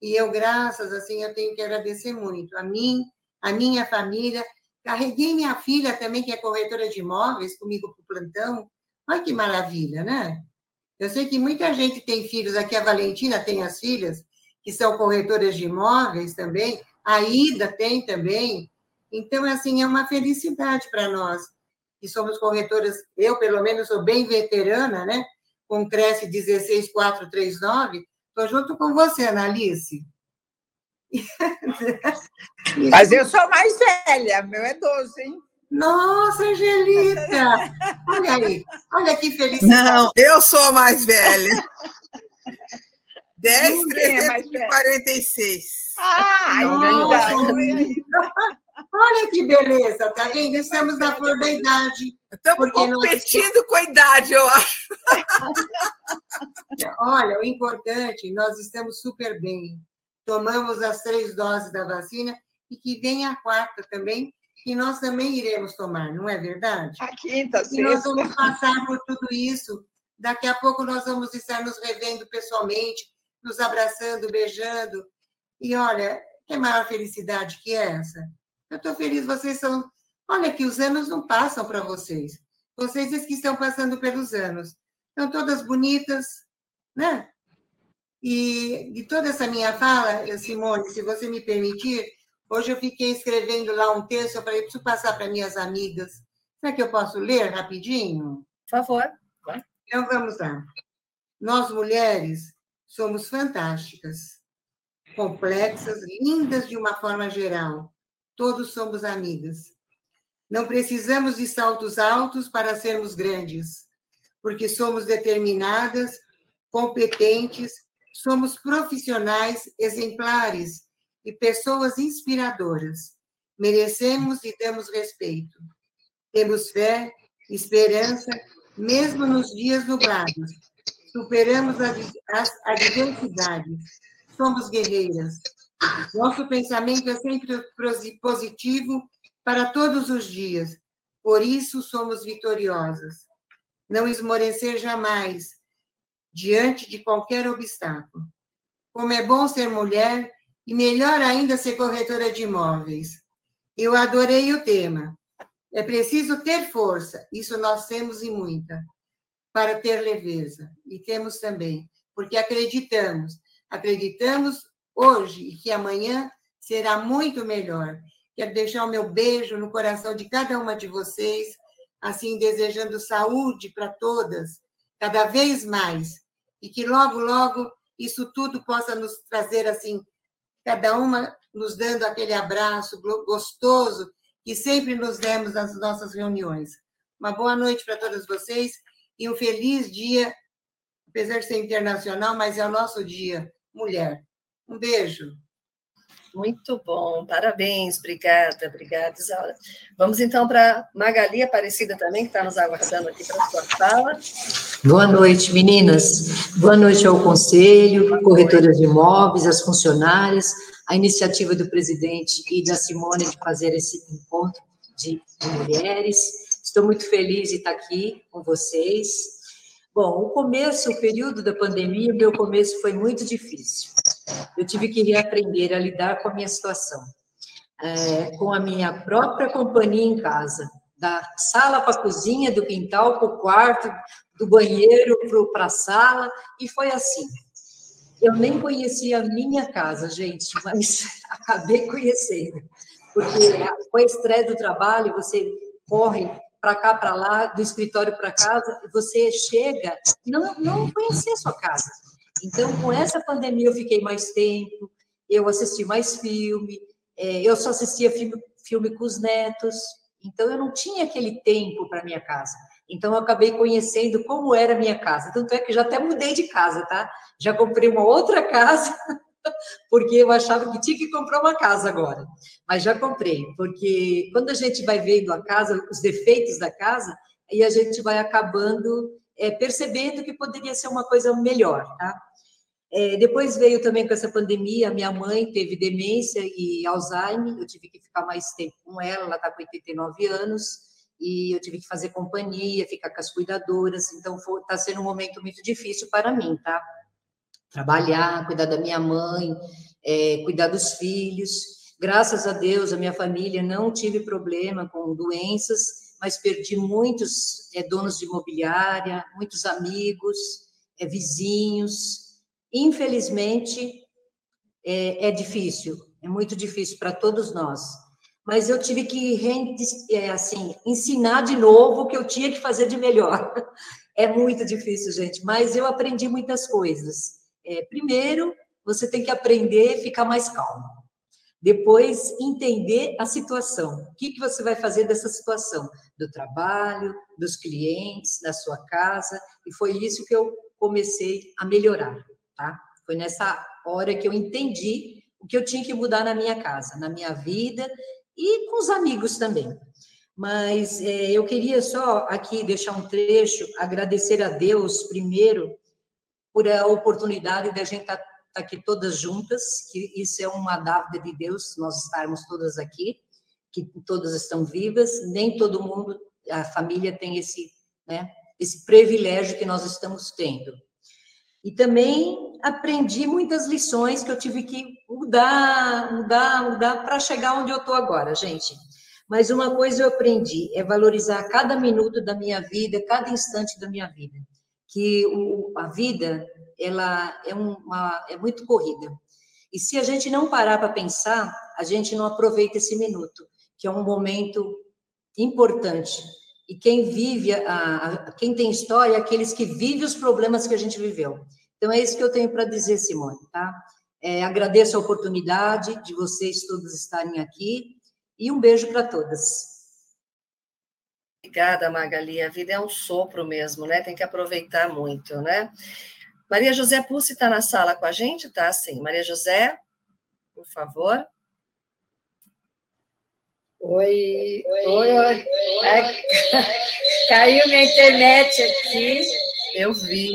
E eu, graças, assim, eu tenho que agradecer muito a mim, a minha família, Carreguei minha filha também, que é corretora de imóveis, comigo para o plantão. Olha que maravilha, né? Eu sei que muita gente tem filhos, aqui a Valentina tem as filhas, que são corretoras de imóveis também, a Ida tem também. Então, assim, é uma felicidade para nós, que somos corretoras, eu, pelo menos, sou bem veterana, né? Com Cresce 16439, estou junto com você, Analice. Mas eu sou mais velha, meu é 12, hein? Nossa, Angelita! Olha aí, olha que felicidade. Não, eu sou mais velha. 10, 346. É ah, Nossa, Olha que beleza, tá vendo? Estamos na flor da idade. Estamos competindo nós... com a idade, eu acho. Olha, o importante, nós estamos super bem tomamos as três doses da vacina e que vem a quarta também, que nós também iremos tomar, não é verdade? A quinta, E nós vamos passar por tudo isso. Daqui a pouco nós vamos estar nos revendo pessoalmente, nos abraçando, beijando. E olha, que maior felicidade que é essa? Eu estou feliz, vocês são. Olha que os anos não passam para vocês. Vocês que estão passando pelos anos. Estão todas bonitas, né? E de toda essa minha fala, Simone, se você me permitir, hoje eu fiquei escrevendo lá um texto, eu falei, preciso passar para minhas amigas. Será que eu posso ler rapidinho? Por favor. Então, vamos lá. Nós, mulheres, somos fantásticas, complexas, lindas de uma forma geral. Todos somos amigas. Não precisamos de saltos altos para sermos grandes, porque somos determinadas, competentes, somos profissionais exemplares e pessoas inspiradoras. Merecemos e damos respeito. Temos fé, esperança, mesmo nos dias nublados. Superamos as, adversidades. Somos guerreiras. Nosso pensamento é sempre positivo para todos os dias. Por isso somos vitoriosas. Não esmorecer jamais diante de qualquer obstáculo. Como é bom ser mulher e melhor ainda ser corretora de imóveis. Eu adorei o tema. É preciso ter força, isso nós temos e muita, para ter leveza. E temos também, porque acreditamos. Acreditamos hoje e que amanhã será muito melhor. Quero deixar o meu beijo no coração de cada uma de vocês, assim desejando saúde para todas, cada vez mais, e que logo, logo isso tudo possa nos trazer assim cada uma nos dando aquele abraço gostoso que sempre nos demos nas nossas reuniões. Uma boa noite para todos vocês e um feliz dia, apesar de ser internacional, mas é o nosso dia, mulher. Um beijo. Muito bom, parabéns, obrigada, obrigada, Isaura. Vamos então para Magali Aparecida também, que está nos aguardando aqui para a sua fala. Boa noite, meninas. Boa noite ao Conselho, corretoras de imóveis, as funcionárias, a iniciativa do presidente e da Simone de fazer esse encontro de mulheres. Estou muito feliz de estar aqui com vocês. Bom, o começo, o período da pandemia, meu começo foi muito difícil. Eu tive que reaprender a lidar com a minha situação, é, com a minha própria companhia em casa, da sala para a cozinha, do quintal para o quarto, do banheiro para a sala, e foi assim. Eu nem conhecia a minha casa, gente, mas acabei conhecendo, porque com o estresse do trabalho, você corre para cá, para lá, do escritório para casa, você chega não não conhecer sua casa. Então, com essa pandemia, eu fiquei mais tempo, eu assisti mais filme, é, eu só assistia filme, filme com os netos, então eu não tinha aquele tempo para minha casa. Então, eu acabei conhecendo como era a minha casa. Tanto é que já até mudei de casa, tá? Já comprei uma outra casa porque eu achava que tinha que comprar uma casa agora. Mas já comprei, porque quando a gente vai vendo a casa, os defeitos da casa, aí a gente vai acabando é, percebendo que poderia ser uma coisa melhor, tá? É, depois veio também com essa pandemia, minha mãe teve demência e Alzheimer, eu tive que ficar mais tempo com ela, ela está com 89 anos, e eu tive que fazer companhia, ficar com as cuidadoras, então está sendo um momento muito difícil para mim, tá? Trabalhar, cuidar da minha mãe, é, cuidar dos filhos. Graças a Deus, a minha família não tive problema com doenças, mas perdi muitos é, donos de imobiliária, muitos amigos, é, vizinhos. Infelizmente, é, é, difícil, é muito difícil para todos nós. Mas eu tive que é, assim ensinar de novo o que eu tinha que fazer de melhor. É muito difícil, gente, mas eu aprendi muitas coisas. É, primeiro, você tem que aprender a ficar mais calmo. Depois, entender a situação. O que, que você vai fazer dessa situação? Do trabalho, dos clientes, da sua casa. E foi isso que eu comecei a melhorar, tá? Foi nessa hora que eu entendi o que eu tinha que mudar na minha casa, na minha vida e com os amigos também. Mas é, eu queria só aqui deixar um trecho, agradecer a Deus primeiro por a oportunidade de a gente estar tá, tá aqui todas juntas, que isso é uma dávida de Deus, nós estarmos todas aqui, que todas estão vivas, nem todo mundo, a família tem esse, né, esse privilégio que nós estamos tendo. E também aprendi muitas lições que eu tive que mudar, mudar, mudar para chegar onde eu estou agora, gente. Mas uma coisa eu aprendi é valorizar cada minuto da minha vida, cada instante da minha vida que o, a vida ela é, uma, é muito corrida. E se a gente não parar para pensar, a gente não aproveita esse minuto, que é um momento importante. E quem vive, a, a, quem tem história é aqueles que vivem os problemas que a gente viveu. Então, é isso que eu tenho para dizer, Simone, tá? É, agradeço a oportunidade de vocês todos estarem aqui e um beijo para todas. Obrigada, Magali. A vida é um sopro mesmo, né? Tem que aproveitar muito, né? Maria José Pussi está na sala com a gente? Tá, sim. Maria José, por favor. Oi, oi, oi. oi. É, caiu minha internet aqui. Eu vi.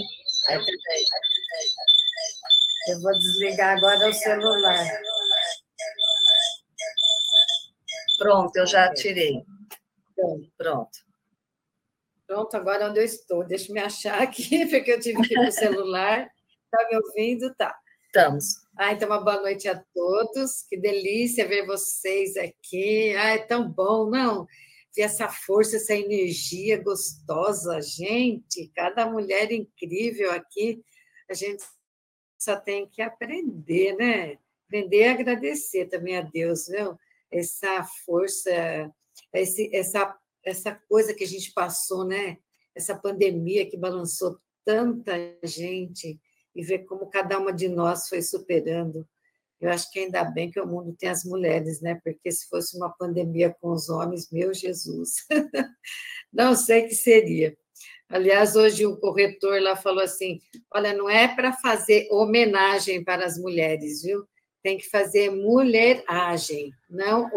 Eu vou desligar agora o celular. Pronto, eu já tirei. Pronto. Pronto, agora onde eu estou. Deixa eu me achar aqui, porque eu tive que ir no celular. Está me ouvindo? Tá. Estamos. Ah, então, uma boa noite a todos. Que delícia ver vocês aqui. Ah, é tão bom, não? Ver essa força, essa energia gostosa, gente. Cada mulher incrível aqui. A gente só tem que aprender, né? Aprender a agradecer também a Deus, viu? Essa força esse, essa, essa coisa que a gente passou, né? Essa pandemia que balançou tanta gente e ver como cada uma de nós foi superando. Eu acho que ainda bem que o mundo tem as mulheres, né? Porque se fosse uma pandemia com os homens, meu Jesus, não sei que seria. Aliás, hoje o corretor lá falou assim: olha, não é para fazer homenagem para as mulheres, viu? Tem que fazer mulheragem, não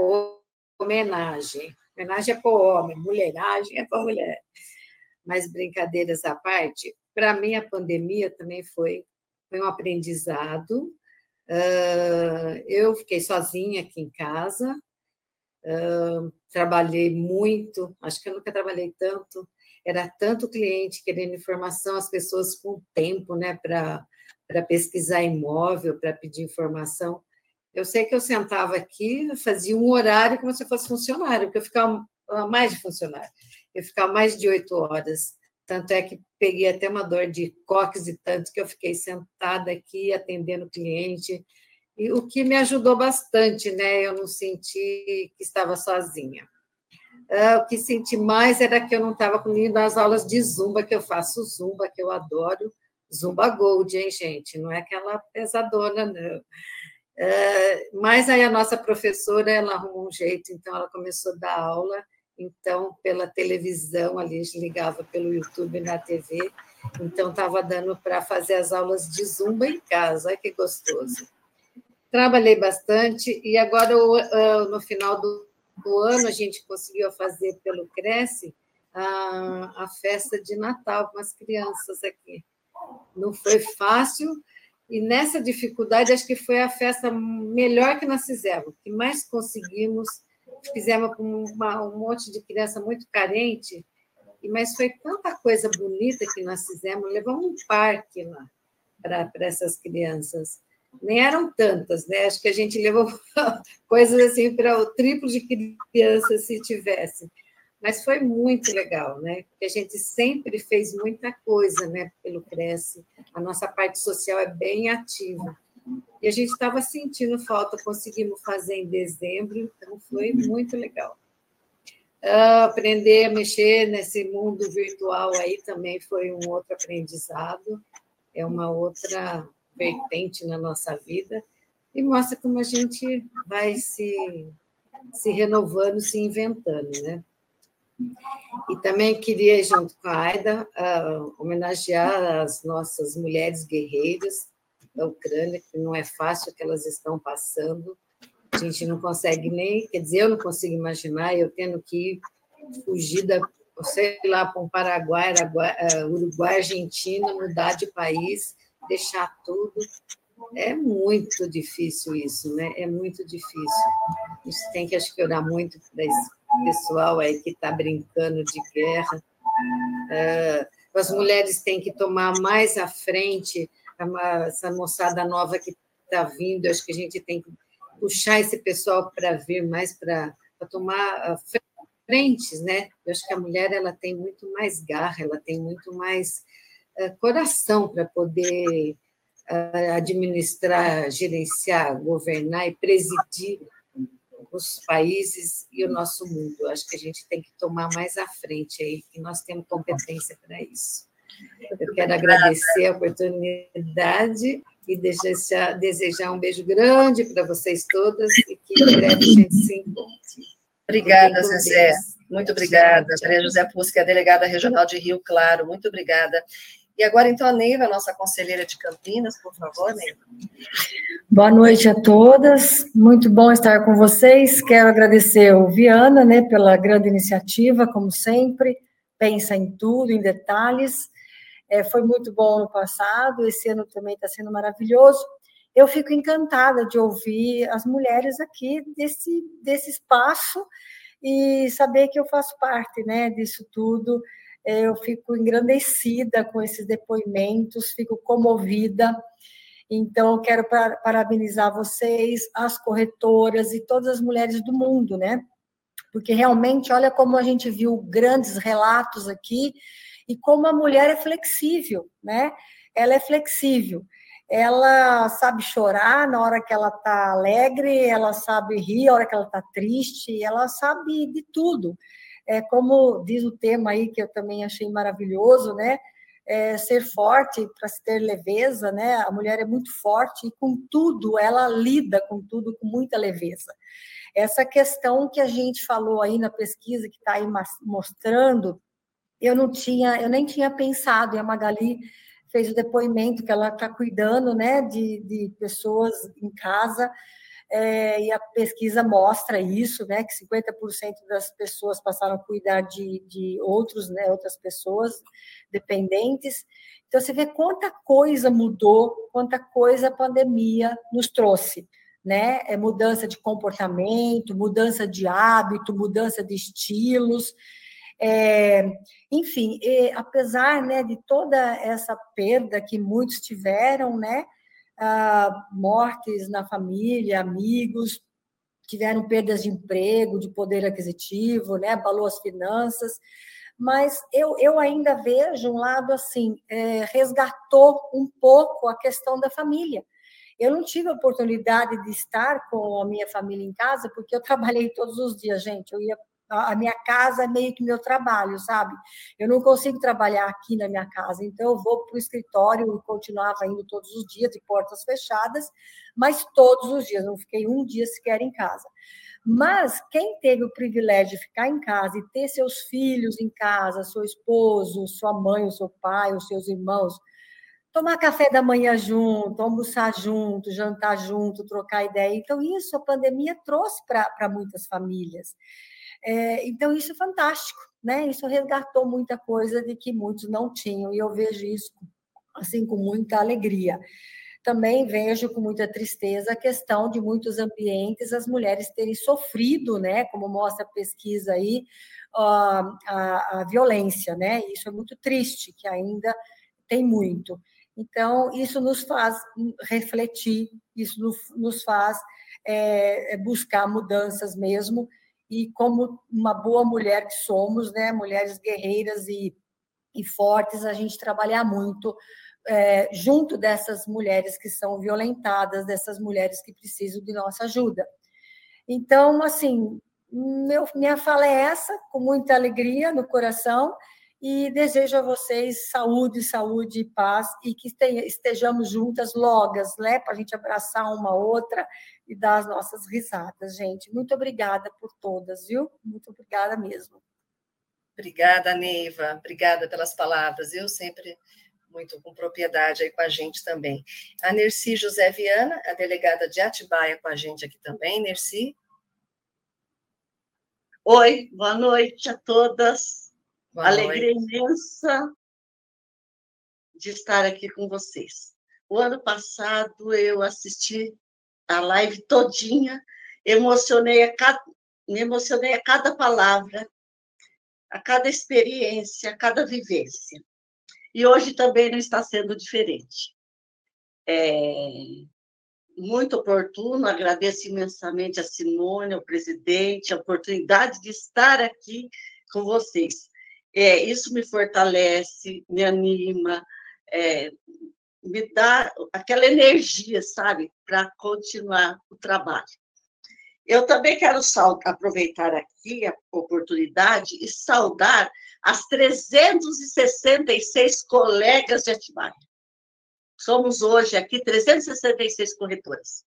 homenagem. Homenagem é para o homem, mulheragem é para a mulher. Mas brincadeiras à parte, para mim a pandemia também foi, foi um aprendizado. Uh, eu fiquei sozinha aqui em casa, uh, trabalhei muito, acho que eu nunca trabalhei tanto. Era tanto cliente querendo informação, as pessoas com tempo né, para pesquisar imóvel, para pedir informação. Eu sei que eu sentava aqui, fazia um horário como se eu fosse funcionário, porque eu ficava mais de funcionário, eu ficava mais de oito horas. Tanto é que peguei até uma dor de coques e tanto que eu fiquei sentada aqui atendendo o cliente, e o que me ajudou bastante, né? Eu não senti que estava sozinha. Uh, o que senti mais era que eu não estava comigo as aulas de zumba, que eu faço zumba, que eu adoro. Zumba Gold, hein, gente? Não é aquela pesadona, não. É, mas aí a nossa professora, ela arrumou um jeito, então ela começou a dar aula, então pela televisão, ali ligava pelo YouTube na TV, então estava dando para fazer as aulas de zumba em casa, olha que gostoso. Trabalhei bastante e agora no final do, do ano a gente conseguiu fazer pelo Cresce a, a festa de Natal com as crianças aqui. Não foi fácil, e nessa dificuldade, acho que foi a festa melhor que nós fizemos, que mais conseguimos. Fizemos com uma, um monte de criança muito carente, mas foi tanta coisa bonita que nós fizemos. Levamos um parque lá para essas crianças. Nem eram tantas, né? Acho que a gente levou coisas assim para o triplo de crianças se tivesse. Mas foi muito legal, né? Porque a gente sempre fez muita coisa, né? Pelo Cresce. A nossa parte social é bem ativa. E a gente estava sentindo falta, conseguimos fazer em dezembro, então foi muito legal. Uh, aprender a mexer nesse mundo virtual aí também foi um outro aprendizado, é uma outra vertente na nossa vida e mostra como a gente vai se, se renovando, se inventando, né? E também queria, junto com a Aida, uh, homenagear as nossas mulheres guerreiras da Ucrânia, que não é fácil o que elas estão passando. A gente não consegue nem, quer dizer, eu não consigo imaginar eu tendo que fugir da, sei lá, para um Paraguai, uh, Uruguai, Argentina, mudar de país, deixar tudo. É muito difícil isso, né? É muito difícil. A gente tem que, acho que, orar muito para isso pessoal aí que está brincando de guerra. Uh, as mulheres têm que tomar mais à frente, essa moçada nova que está vindo, acho que a gente tem que puxar esse pessoal para vir mais para tomar frentes, né? Eu acho que a mulher ela tem muito mais garra, ela tem muito mais uh, coração para poder administrar, gerenciar, governar e presidir os países e o nosso mundo. Acho que a gente tem que tomar mais à frente aí, que nós temos competência para isso. Eu quero agradecer a oportunidade e desejar, desejar um beijo grande para vocês todas e que em breve a gente se encontre. Obrigada, Zezé. Muito obrigada. Maria José Pusca, delegada regional de Rio Claro. Muito obrigada. E agora, então, a Neiva, nossa conselheira de Campinas, por favor, Neiva. Boa noite a todas. Muito bom estar com vocês. Quero agradecer o Viana, né, pela grande iniciativa, como sempre. Pensa em tudo, em detalhes. É, foi muito bom no passado, esse ano também está sendo maravilhoso. Eu fico encantada de ouvir as mulheres aqui desse, desse espaço e saber que eu faço parte né, disso tudo. Eu fico engrandecida com esses depoimentos, fico comovida. Então, eu quero parabenizar vocês, as corretoras e todas as mulheres do mundo, né? Porque realmente, olha como a gente viu grandes relatos aqui e como a mulher é flexível, né? Ela é flexível. Ela sabe chorar na hora que ela está alegre, ela sabe rir na hora que ela está triste, ela sabe de tudo. É como diz o tema aí que eu também achei maravilhoso, né? É ser forte para se ter leveza, né? A mulher é muito forte e com tudo ela lida com tudo com muita leveza. Essa questão que a gente falou aí na pesquisa que está aí mostrando eu não tinha, eu nem tinha pensado, e a Magali fez o depoimento que ela está cuidando, né, de, de pessoas em casa, é, e a pesquisa mostra isso, né, que 50% das pessoas passaram a cuidar de, de outros, né, outras pessoas dependentes. Então, você vê quanta coisa mudou, quanta coisa a pandemia nos trouxe, né? É mudança de comportamento, mudança de hábito, mudança de estilos. É, enfim, e, apesar né, de toda essa perda que muitos tiveram, né, ah, mortes na família, amigos, tiveram perdas de emprego, de poder aquisitivo, né, abalou as finanças, mas eu, eu ainda vejo um lado assim, é, resgatou um pouco a questão da família. Eu não tive a oportunidade de estar com a minha família em casa, porque eu trabalhei todos os dias, gente. Eu ia a minha casa é meio que meu trabalho, sabe? Eu não consigo trabalhar aqui na minha casa, então eu vou para o escritório e continuava indo todos os dias, de portas fechadas, mas todos os dias, não fiquei um dia sequer em casa. Mas quem teve o privilégio de ficar em casa e ter seus filhos em casa, seu esposo, sua mãe, o seu pai, os seus irmãos, tomar café da manhã junto, almoçar junto, jantar junto, trocar ideia. Então, isso a pandemia trouxe para muitas famílias. É, então, isso é fantástico, né? Isso resgatou muita coisa de que muitos não tinham, e eu vejo isso assim com muita alegria. Também vejo com muita tristeza a questão de muitos ambientes as mulheres terem sofrido, né, como mostra a pesquisa aí, a, a, a violência, né? Isso é muito triste, que ainda tem muito. Então, isso nos faz refletir, isso nos faz é, buscar mudanças mesmo, e como uma boa mulher que somos, né, mulheres guerreiras e, e fortes, a gente trabalhar muito é, junto dessas mulheres que são violentadas, dessas mulheres que precisam de nossa ajuda. Então, assim, meu, minha fala é essa, com muita alegria no coração, e desejo a vocês saúde, saúde e paz, e que estejamos juntas, logas, né, para a gente abraçar uma outra e dar as nossas risadas, gente. Muito obrigada por todas, viu? Muito obrigada mesmo. Obrigada, Neiva. Obrigada pelas palavras. Eu sempre muito com propriedade aí com a gente também. A Nerci José Viana, a delegada de Atibaia com a gente aqui também. Nerci. Oi, boa noite a todas. Boa Alegria noite. imensa de estar aqui com vocês. O ano passado eu assisti a live todinha, emocionei a cada, me emocionei a cada palavra, a cada experiência, a cada vivência. E hoje também não está sendo diferente. É muito oportuno, agradeço imensamente a Simone, ao presidente, a oportunidade de estar aqui com vocês. É, isso me fortalece, me anima, é, me dá aquela energia, sabe, para continuar o trabalho. Eu também quero aproveitar aqui a oportunidade e saudar as 366 colegas de Atibaia. Somos hoje aqui 366 corretoras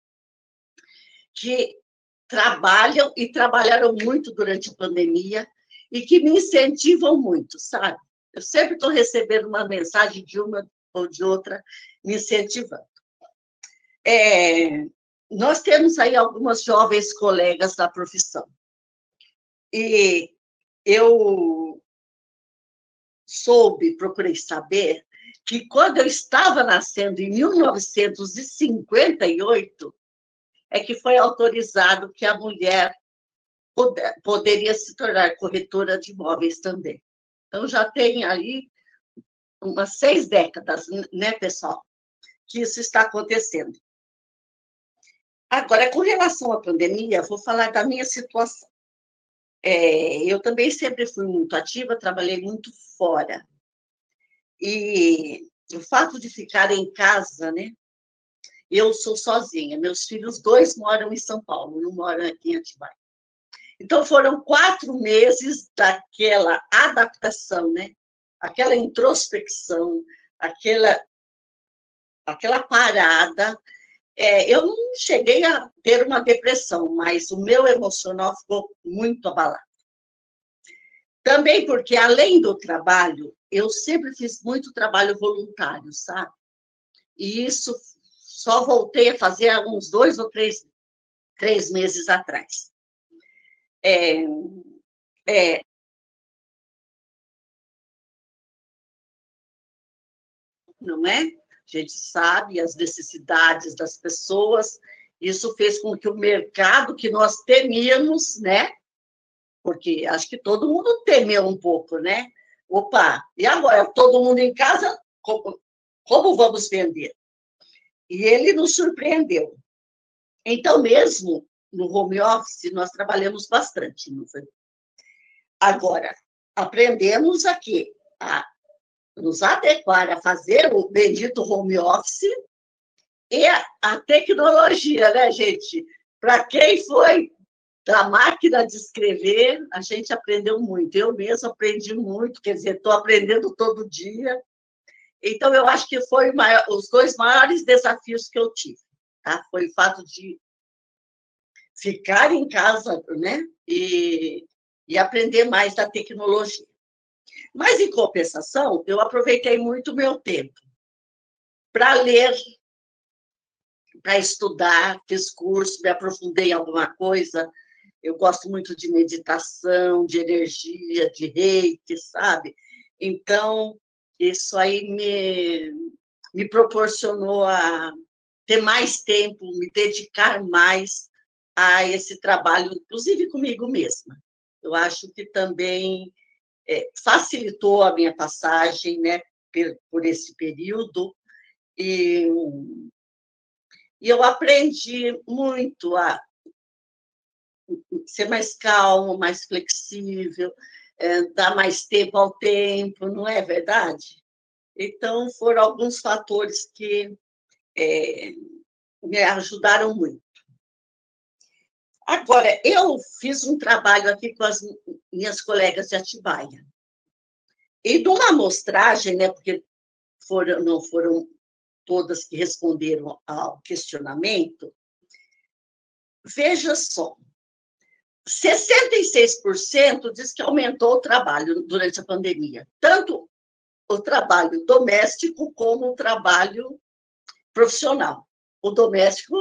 que trabalham e trabalharam muito durante a pandemia e que me incentivam muito, sabe? Eu sempre estou recebendo uma mensagem de uma ou de outra me incentivando. É, nós temos aí algumas jovens colegas da profissão. E eu soube, procurei saber, que quando eu estava nascendo, em 1958, é que foi autorizado que a mulher poderia se tornar corretora de imóveis também. Então, já tem aí umas seis décadas, né, pessoal, que isso está acontecendo. Agora, com relação à pandemia, vou falar da minha situação. É, eu também sempre fui muito ativa, trabalhei muito fora. E o fato de ficar em casa, né? Eu sou sozinha, meus filhos dois moram em São Paulo, não moram aqui em Atibaia. Então foram quatro meses daquela adaptação, né? Aquela introspecção, aquela aquela parada. É, eu não cheguei a ter uma depressão, mas o meu emocional ficou muito abalado. Também porque, além do trabalho, eu sempre fiz muito trabalho voluntário, sabe? E isso só voltei a fazer há uns dois ou três, três meses atrás. É, é, não é? A gente sabe as necessidades das pessoas, isso fez com que o mercado que nós temíamos, né? Porque acho que todo mundo temeu um pouco, né? Opa, e agora? Todo mundo em casa, como, como vamos vender? E ele nos surpreendeu. Então, mesmo no home office, nós trabalhamos bastante, não foi? Agora, aprendemos aqui a nos adequar a fazer o bendito home office e a, tecnologia, né, gente? Para quem foi da máquina de escrever, a gente aprendeu muito. Eu mesmo aprendi muito, quer dizer, estou aprendendo todo dia. Então, eu acho que foi maior, os dois maiores desafios que eu tive. Tá? Foi o fato de ficar em casa né? e, e aprender mais da tecnologia. Mas, em compensação, eu aproveitei muito o meu tempo para ler, para estudar, fiz curso, me aprofundei em alguma coisa. Eu gosto muito de meditação, de energia, de reiki, sabe? Então, isso aí me, me proporcionou a ter mais tempo, me dedicar mais a esse trabalho, inclusive comigo mesma. Eu acho que também é, facilitou a minha passagem né, por, por esse período, e, e eu aprendi muito a ser mais calmo, mais flexível, é, dar mais tempo ao tempo, não é verdade? Então, foram alguns fatores que é, me ajudaram muito. Agora, eu fiz um trabalho aqui com as minhas colegas de Atibaia. E numa amostragem, né, porque foram, não foram todas que responderam ao questionamento, veja só, 66% diz que aumentou o trabalho durante a pandemia, tanto o trabalho doméstico como o trabalho profissional. O doméstico,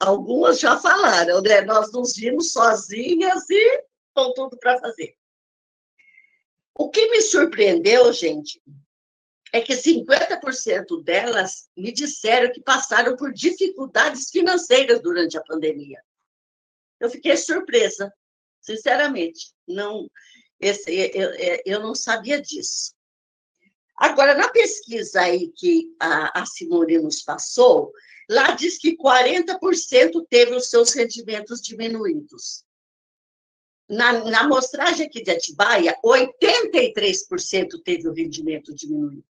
algumas já falaram, né? Nós nos vimos sozinhas e com tudo para fazer. O que me surpreendeu, gente, é que 50% delas me disseram que passaram por dificuldades financeiras durante a pandemia. Eu fiquei surpresa. Sinceramente, não, esse, eu, eu não sabia disso. Agora, na pesquisa aí que a, a Simone nos passou, lá diz que 40% teve os seus rendimentos diminuídos. Na, na amostragem aqui de Atibaia, 83% teve o rendimento diminuído.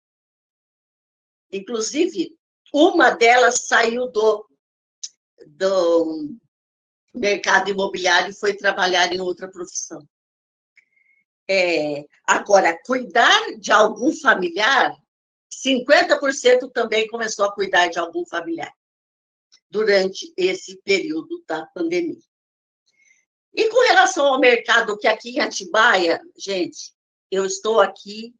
Inclusive, uma delas saiu do, do mercado imobiliário e foi trabalhar em outra profissão. É, agora, cuidar de algum familiar, 50% também começou a cuidar de algum familiar durante esse período da pandemia. E com relação ao mercado, que aqui em Atibaia, gente, eu estou aqui,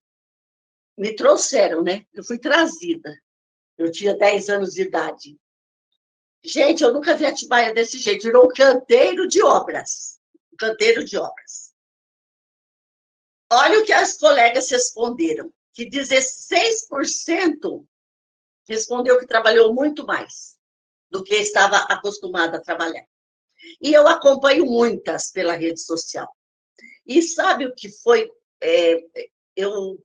me trouxeram, né? Eu fui trazida. Eu tinha 10 anos de idade. Gente, eu nunca vi Atibaia desse jeito. Virou um canteiro de obras. Um canteiro de obras. Olha o que as colegas responderam, que 16% respondeu que trabalhou muito mais do que estava acostumada a trabalhar. E eu acompanho muitas pela rede social. E sabe o que foi? É, eu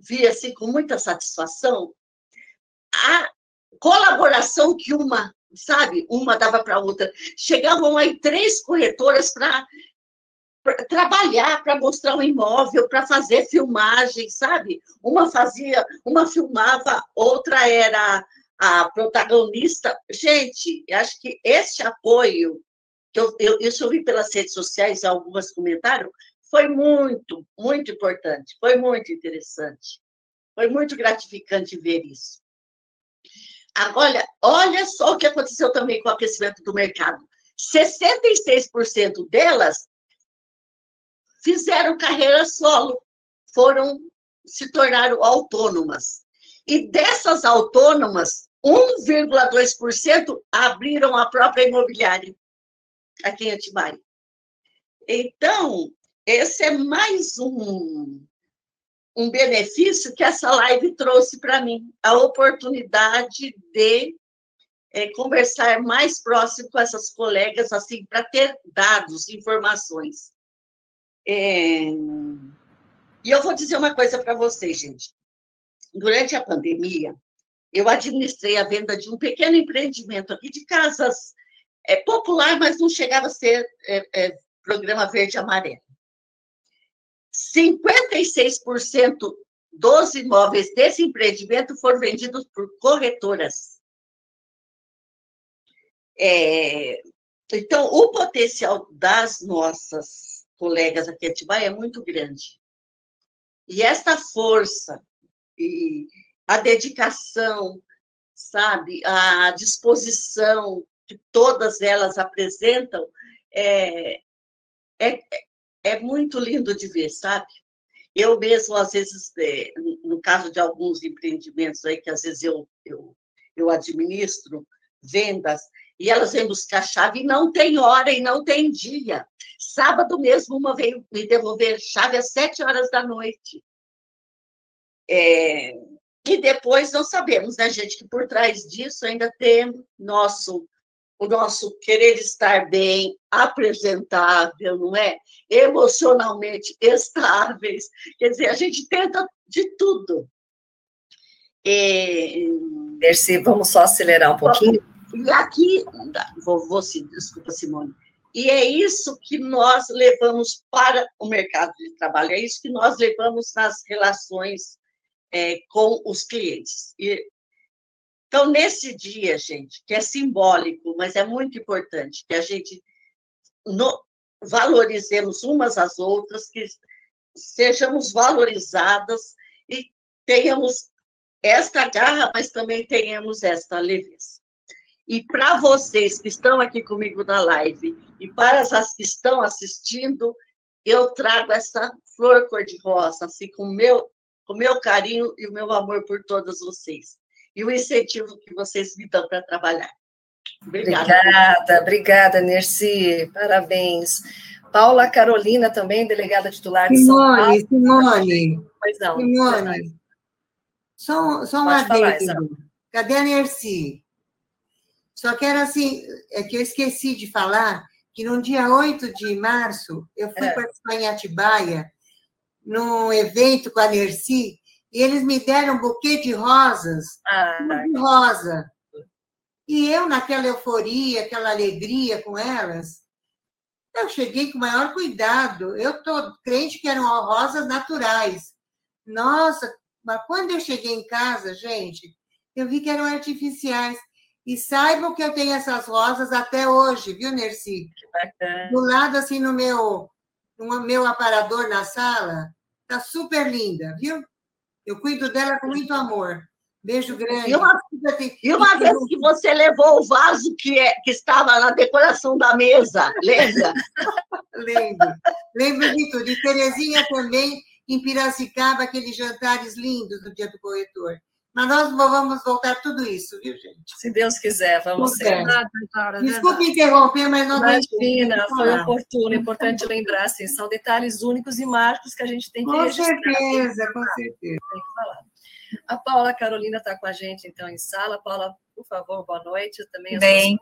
vi assim com muita satisfação a colaboração que uma, sabe, uma dava para outra. Chegavam aí três corretoras para trabalhar para mostrar um imóvel, para fazer filmagem, sabe? Uma fazia, uma filmava, outra era a protagonista. Gente, acho que esse apoio, que eu, eu, isso eu vi pelas redes sociais, algumas comentaram, foi muito, muito importante, foi muito interessante. Foi muito gratificante ver isso. Agora, olha só o que aconteceu também com o aquecimento do mercado. 66% delas fizeram carreira solo, foram se tornaram autônomas. E dessas autônomas, 1,2% abriram a própria imobiliária aqui em Atibaia. Então, esse é mais um, um benefício que essa live trouxe para mim, a oportunidade de é, conversar mais próximo com essas colegas, assim, para ter dados, informações. É... E eu vou dizer uma coisa para vocês, gente. Durante a pandemia, eu administrei a venda de um pequeno empreendimento aqui de casas é, popular, mas não chegava a ser é, é, programa verde amarelo. 56% dos imóveis desse empreendimento foram vendidos por corretoras. É, então, o potencial das nossas colegas aqui em Atibaia é muito grande. E essa força e a dedicação, sabe, a disposição que todas elas apresentam é, é, é muito lindo de ver, sabe? Eu mesmo, às vezes, é, no caso de alguns empreendimentos aí, que às vezes eu, eu, eu administro, vendas, e elas vêm buscar chave e não tem hora e não tem dia. Sábado mesmo, uma veio me devolver chave às sete horas da noite. É, e depois não sabemos, né, gente, que por trás disso ainda tem nosso o nosso querer estar bem, apresentável, não é? Emocionalmente estáveis. Quer dizer, a gente tenta de tudo. E... Merci, vamos só acelerar um pouquinho. E aqui, vou, vou, desculpa, Simone. E é isso que nós levamos para o mercado de trabalho, é isso que nós levamos nas relações é, com os clientes. E então, nesse dia, gente, que é simbólico, mas é muito importante que a gente no, valorizemos umas às outras, que sejamos valorizadas e tenhamos esta garra, mas também tenhamos esta leveza. E para vocês que estão aqui comigo na live e para as que estão assistindo, eu trago essa flor cor-de-rosa, assim, com o meu, com meu carinho e o meu amor por todas vocês e o incentivo que vocês me dão para trabalhar. Obrigada. Obrigada, obrigada, Nerci. Parabéns. Paula Carolina, também delegada titular de Simone, São Paulo. Simone. Pois não. Simone. Só, só uma adendo. Cadê a Nerci? Só quero assim, é que eu esqueci de falar que no dia 8 de março eu fui é. participar em Atibaia, num evento com a Nerci, e eles me deram um buquê de rosas, ah, de rosa. E eu, naquela euforia, aquela alegria com elas, eu cheguei com o maior cuidado. Eu estou crente que eram rosas naturais. Nossa, mas quando eu cheguei em casa, gente, eu vi que eram artificiais. E saibam que eu tenho essas rosas até hoje, viu, Nerci? Do lado, assim, no meu, no meu aparador na sala, tá super linda, viu? Eu cuido dela com muito amor. Beijo grande. E uma, e uma vez que você levou o vaso que, é, que estava na decoração da mesa, lembra? Lembro. Lembro de tudo. E Terezinha também, em Piracicaba, aqueles jantares lindos no dia do corretor. Mas nós vamos voltar tudo isso, viu, gente? Se Deus quiser, vamos ser. Desculpe interromper, mas não Imagina, foi oportuno, importante lembrar, assim, são detalhes únicos e mágicos que a gente tem que com registrar. Certeza, com certeza, Tem que falar. A Paula Carolina está com a gente, então, em sala. Paula, por favor, boa noite. Eu também Bem,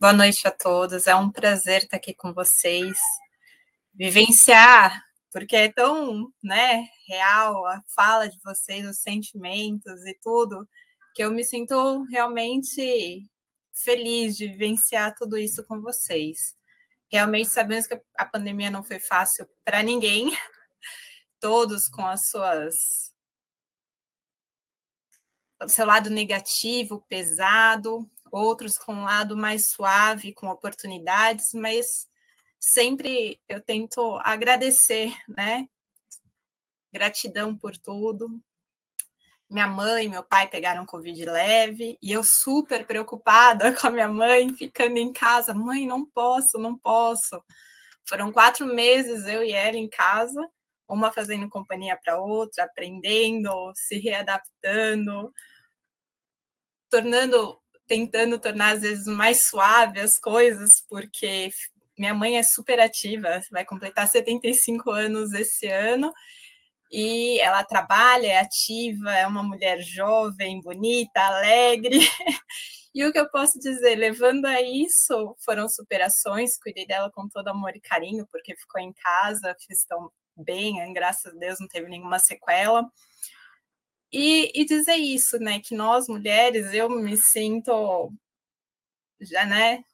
boa noite a todos. É um prazer estar aqui com vocês. Vivenciar, porque é tão né, real a fala de vocês, os sentimentos e tudo, que eu me sinto realmente feliz de vivenciar tudo isso com vocês. Realmente sabemos que a pandemia não foi fácil para ninguém, todos com as suas o seu lado negativo, pesado, outros com um lado mais suave, com oportunidades, mas sempre eu tento agradecer, né? Gratidão por tudo. Minha mãe e meu pai pegaram Covid leve e eu super preocupada com a minha mãe, ficando em casa. Mãe, não posso, não posso. Foram quatro meses eu e ela em casa uma fazendo companhia para outra, aprendendo, se readaptando, tornando, tentando tornar às vezes mais suave as coisas, porque minha mãe é super ativa, vai completar 75 anos esse ano. E ela trabalha, é ativa, é uma mulher jovem, bonita, alegre. E o que eu posso dizer, levando a isso, foram superações, cuidei dela com todo amor e carinho, porque ficou em casa, fiz tão, bem, graças a Deus não teve nenhuma sequela. E, e dizer isso, né, que nós mulheres, eu me sinto já, né,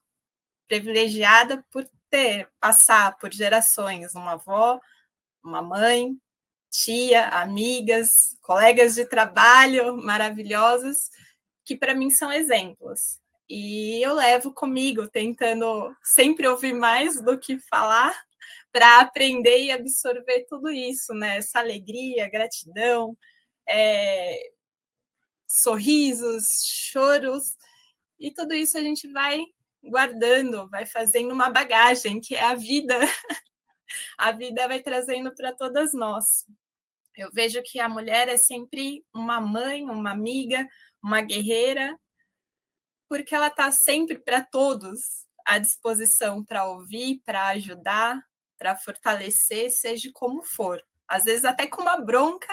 privilegiada por ter, passar por gerações, uma avó, uma mãe, tia, amigas, colegas de trabalho maravilhosas, que para mim são exemplos. E eu levo comigo, tentando sempre ouvir mais do que falar, para aprender e absorver tudo isso, né? Essa alegria, gratidão, é, sorrisos, choros, e tudo isso a gente vai guardando, vai fazendo uma bagagem, que é a vida. a vida vai trazendo para todas nós. Eu vejo que a mulher é sempre uma mãe, uma amiga, uma guerreira, porque ela está sempre para todos à disposição para ouvir, para ajudar, para fortalecer, seja como for. Às vezes até com uma bronca,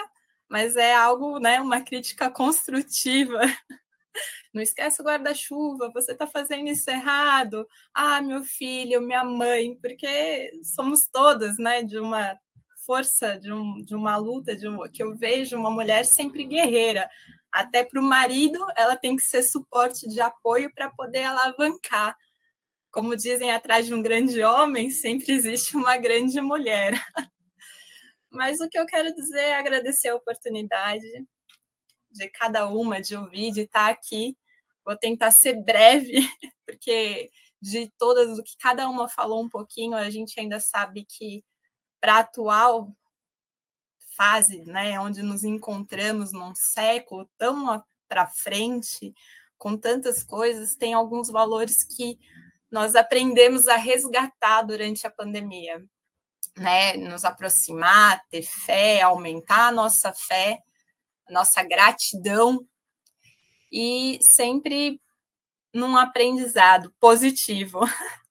mas é algo, né, uma crítica construtiva. Não esquece o guarda-chuva, você está fazendo isso errado. Ah, meu filho, minha mãe, porque somos todas, né, de uma força, de, um, de uma luta, de um, que eu vejo uma mulher sempre guerreira. Até para o marido, ela tem que ser suporte de apoio para poder alavancar como dizem, atrás de um grande homem sempre existe uma grande mulher. Mas o que eu quero dizer é agradecer a oportunidade de cada uma de ouvir, de estar aqui. Vou tentar ser breve, porque de todas o que cada uma falou um pouquinho, a gente ainda sabe que para a atual fase, né, onde nos encontramos num século tão para frente, com tantas coisas, tem alguns valores que nós aprendemos a resgatar durante a pandemia, né? Nos aproximar, ter fé, aumentar a nossa fé, nossa gratidão e sempre num aprendizado positivo.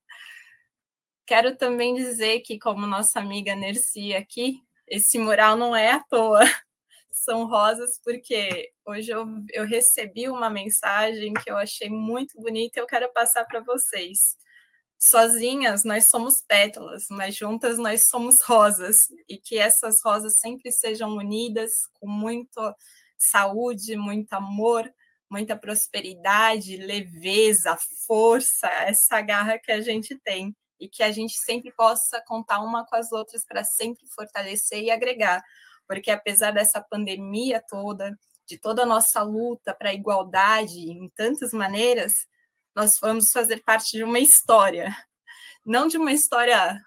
Quero também dizer que, como nossa amiga Nerci aqui, esse mural não é à toa são rosas, porque hoje eu, eu recebi uma mensagem que eu achei muito bonita e eu quero passar para vocês. Sozinhas nós somos pétalas, mas juntas nós somos rosas, e que essas rosas sempre sejam unidas com muita saúde, muito amor, muita prosperidade, leveza, força, essa garra que a gente tem. E que a gente sempre possa contar uma com as outras para sempre fortalecer e agregar. Porque apesar dessa pandemia toda, de toda a nossa luta para a igualdade em tantas maneiras, nós vamos fazer parte de uma história, não de uma história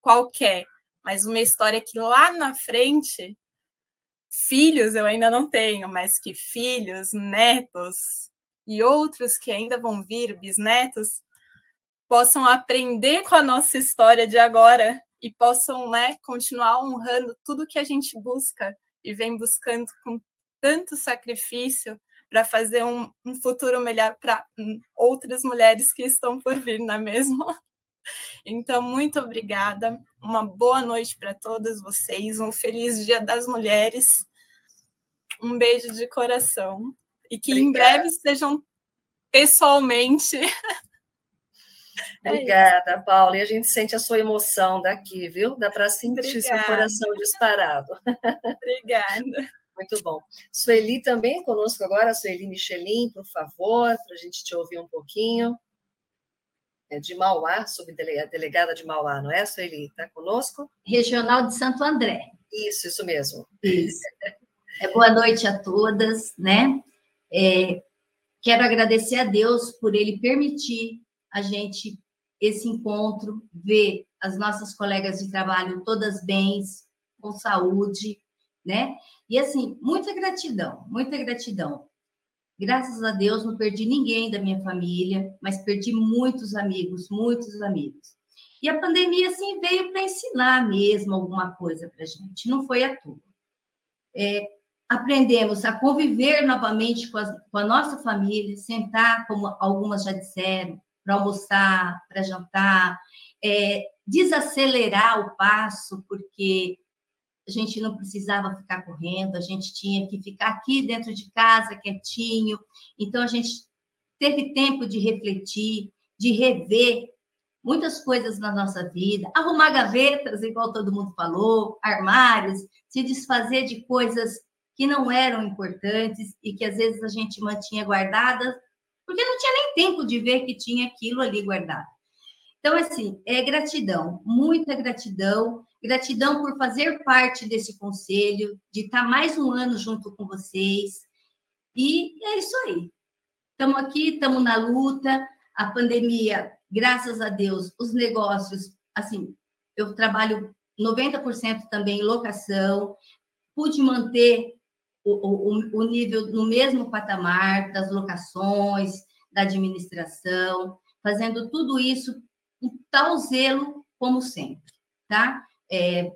qualquer, mas uma história que lá na frente, filhos eu ainda não tenho, mas que filhos, netos e outros que ainda vão vir, bisnetos, possam aprender com a nossa história de agora e possam né, continuar honrando tudo que a gente busca e vem buscando com tanto sacrifício para fazer um, um, futuro melhor para outras mulheres que estão por vir, não é mesmo? Então, muito obrigada. Uma boa noite para todas vocês. Um feliz Dia das Mulheres. Um beijo de coração. E que obrigada. em breve sejam pessoalmente É Obrigada, Paula. E a gente sente a sua emoção daqui, viu? Dá para sentir Obrigada. seu coração disparado. Obrigada. Muito bom. Sueli também conosco agora, Sueli Michelin, por favor, para a gente te ouvir um pouquinho. É de Mauá, subdelegada de Mauá, não é, Sueli? Está conosco? Regional de Santo André. Isso, isso mesmo. Isso. É, boa noite a todas, né? É, quero agradecer a Deus por ele permitir a gente esse encontro, ver as nossas colegas de trabalho todas bens, com saúde, né? E assim, muita gratidão, muita gratidão. Graças a Deus não perdi ninguém da minha família, mas perdi muitos amigos, muitos amigos. E a pandemia assim veio para ensinar mesmo alguma coisa para gente, não foi à toa. É, aprendemos a conviver novamente com, as, com a nossa família, sentar, como algumas já disseram, para almoçar, para jantar, é, desacelerar o passo, porque a gente não precisava ficar correndo, a gente tinha que ficar aqui dentro de casa, quietinho. Então, a gente teve tempo de refletir, de rever muitas coisas na nossa vida, arrumar gavetas, igual todo mundo falou, armários, se desfazer de coisas que não eram importantes e que às vezes a gente mantinha guardadas porque não tinha nem tempo de ver que tinha aquilo ali guardado. Então, assim, é gratidão, muita gratidão, gratidão por fazer parte desse conselho, de estar mais um ano junto com vocês. E é isso aí. Estamos aqui, estamos na luta. A pandemia, graças a Deus, os negócios, assim, eu trabalho 90% também em locação, pude manter o, o, o nível no mesmo patamar das locações, da administração, fazendo tudo isso com tal zelo como sempre, tá? É,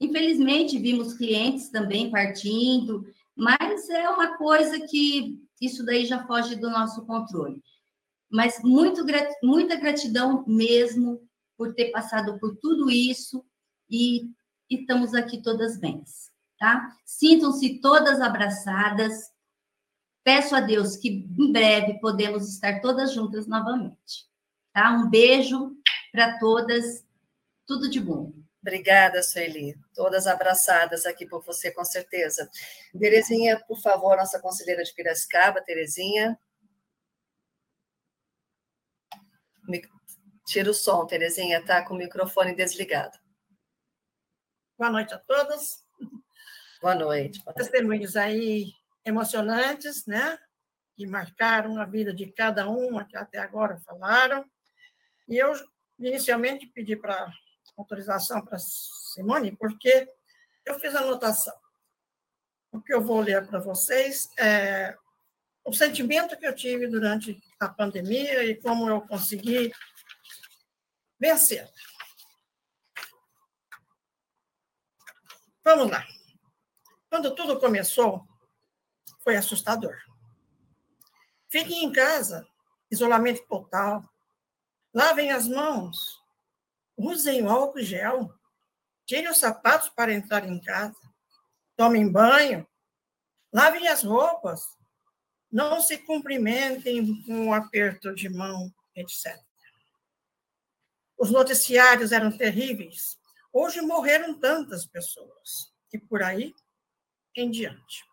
infelizmente, vimos clientes também partindo, mas é uma coisa que isso daí já foge do nosso controle. Mas muito, muita gratidão mesmo por ter passado por tudo isso e, e estamos aqui todas bens tá? Sintam-se todas abraçadas. Peço a Deus que em breve podemos estar todas juntas novamente, tá? Um beijo para todas, tudo de bom. Obrigada, Sueli. Todas abraçadas aqui por você, com certeza. Terezinha, por favor, nossa conselheira de Piracicaba, Terezinha. Tira o som, Terezinha, tá com o microfone desligado. Boa noite a todos. Boa noite. Testemunhos aí emocionantes, né? Que marcaram a vida de cada uma que até agora falaram. E eu, inicialmente, pedi para autorização para Simone, porque eu fiz anotação. O que eu vou ler para vocês é o sentimento que eu tive durante a pandemia e como eu consegui vencer. Vamos lá. Quando tudo começou, foi assustador. Fiquem em casa, isolamento total. Lavem as mãos. Usem álcool gel. Tirem os sapatos para entrar em casa. Tomem banho. Lavem as roupas. Não se cumprimentem com um aperto de mão, etc. Os noticiários eram terríveis. Hoje morreram tantas pessoas. E por aí em diante.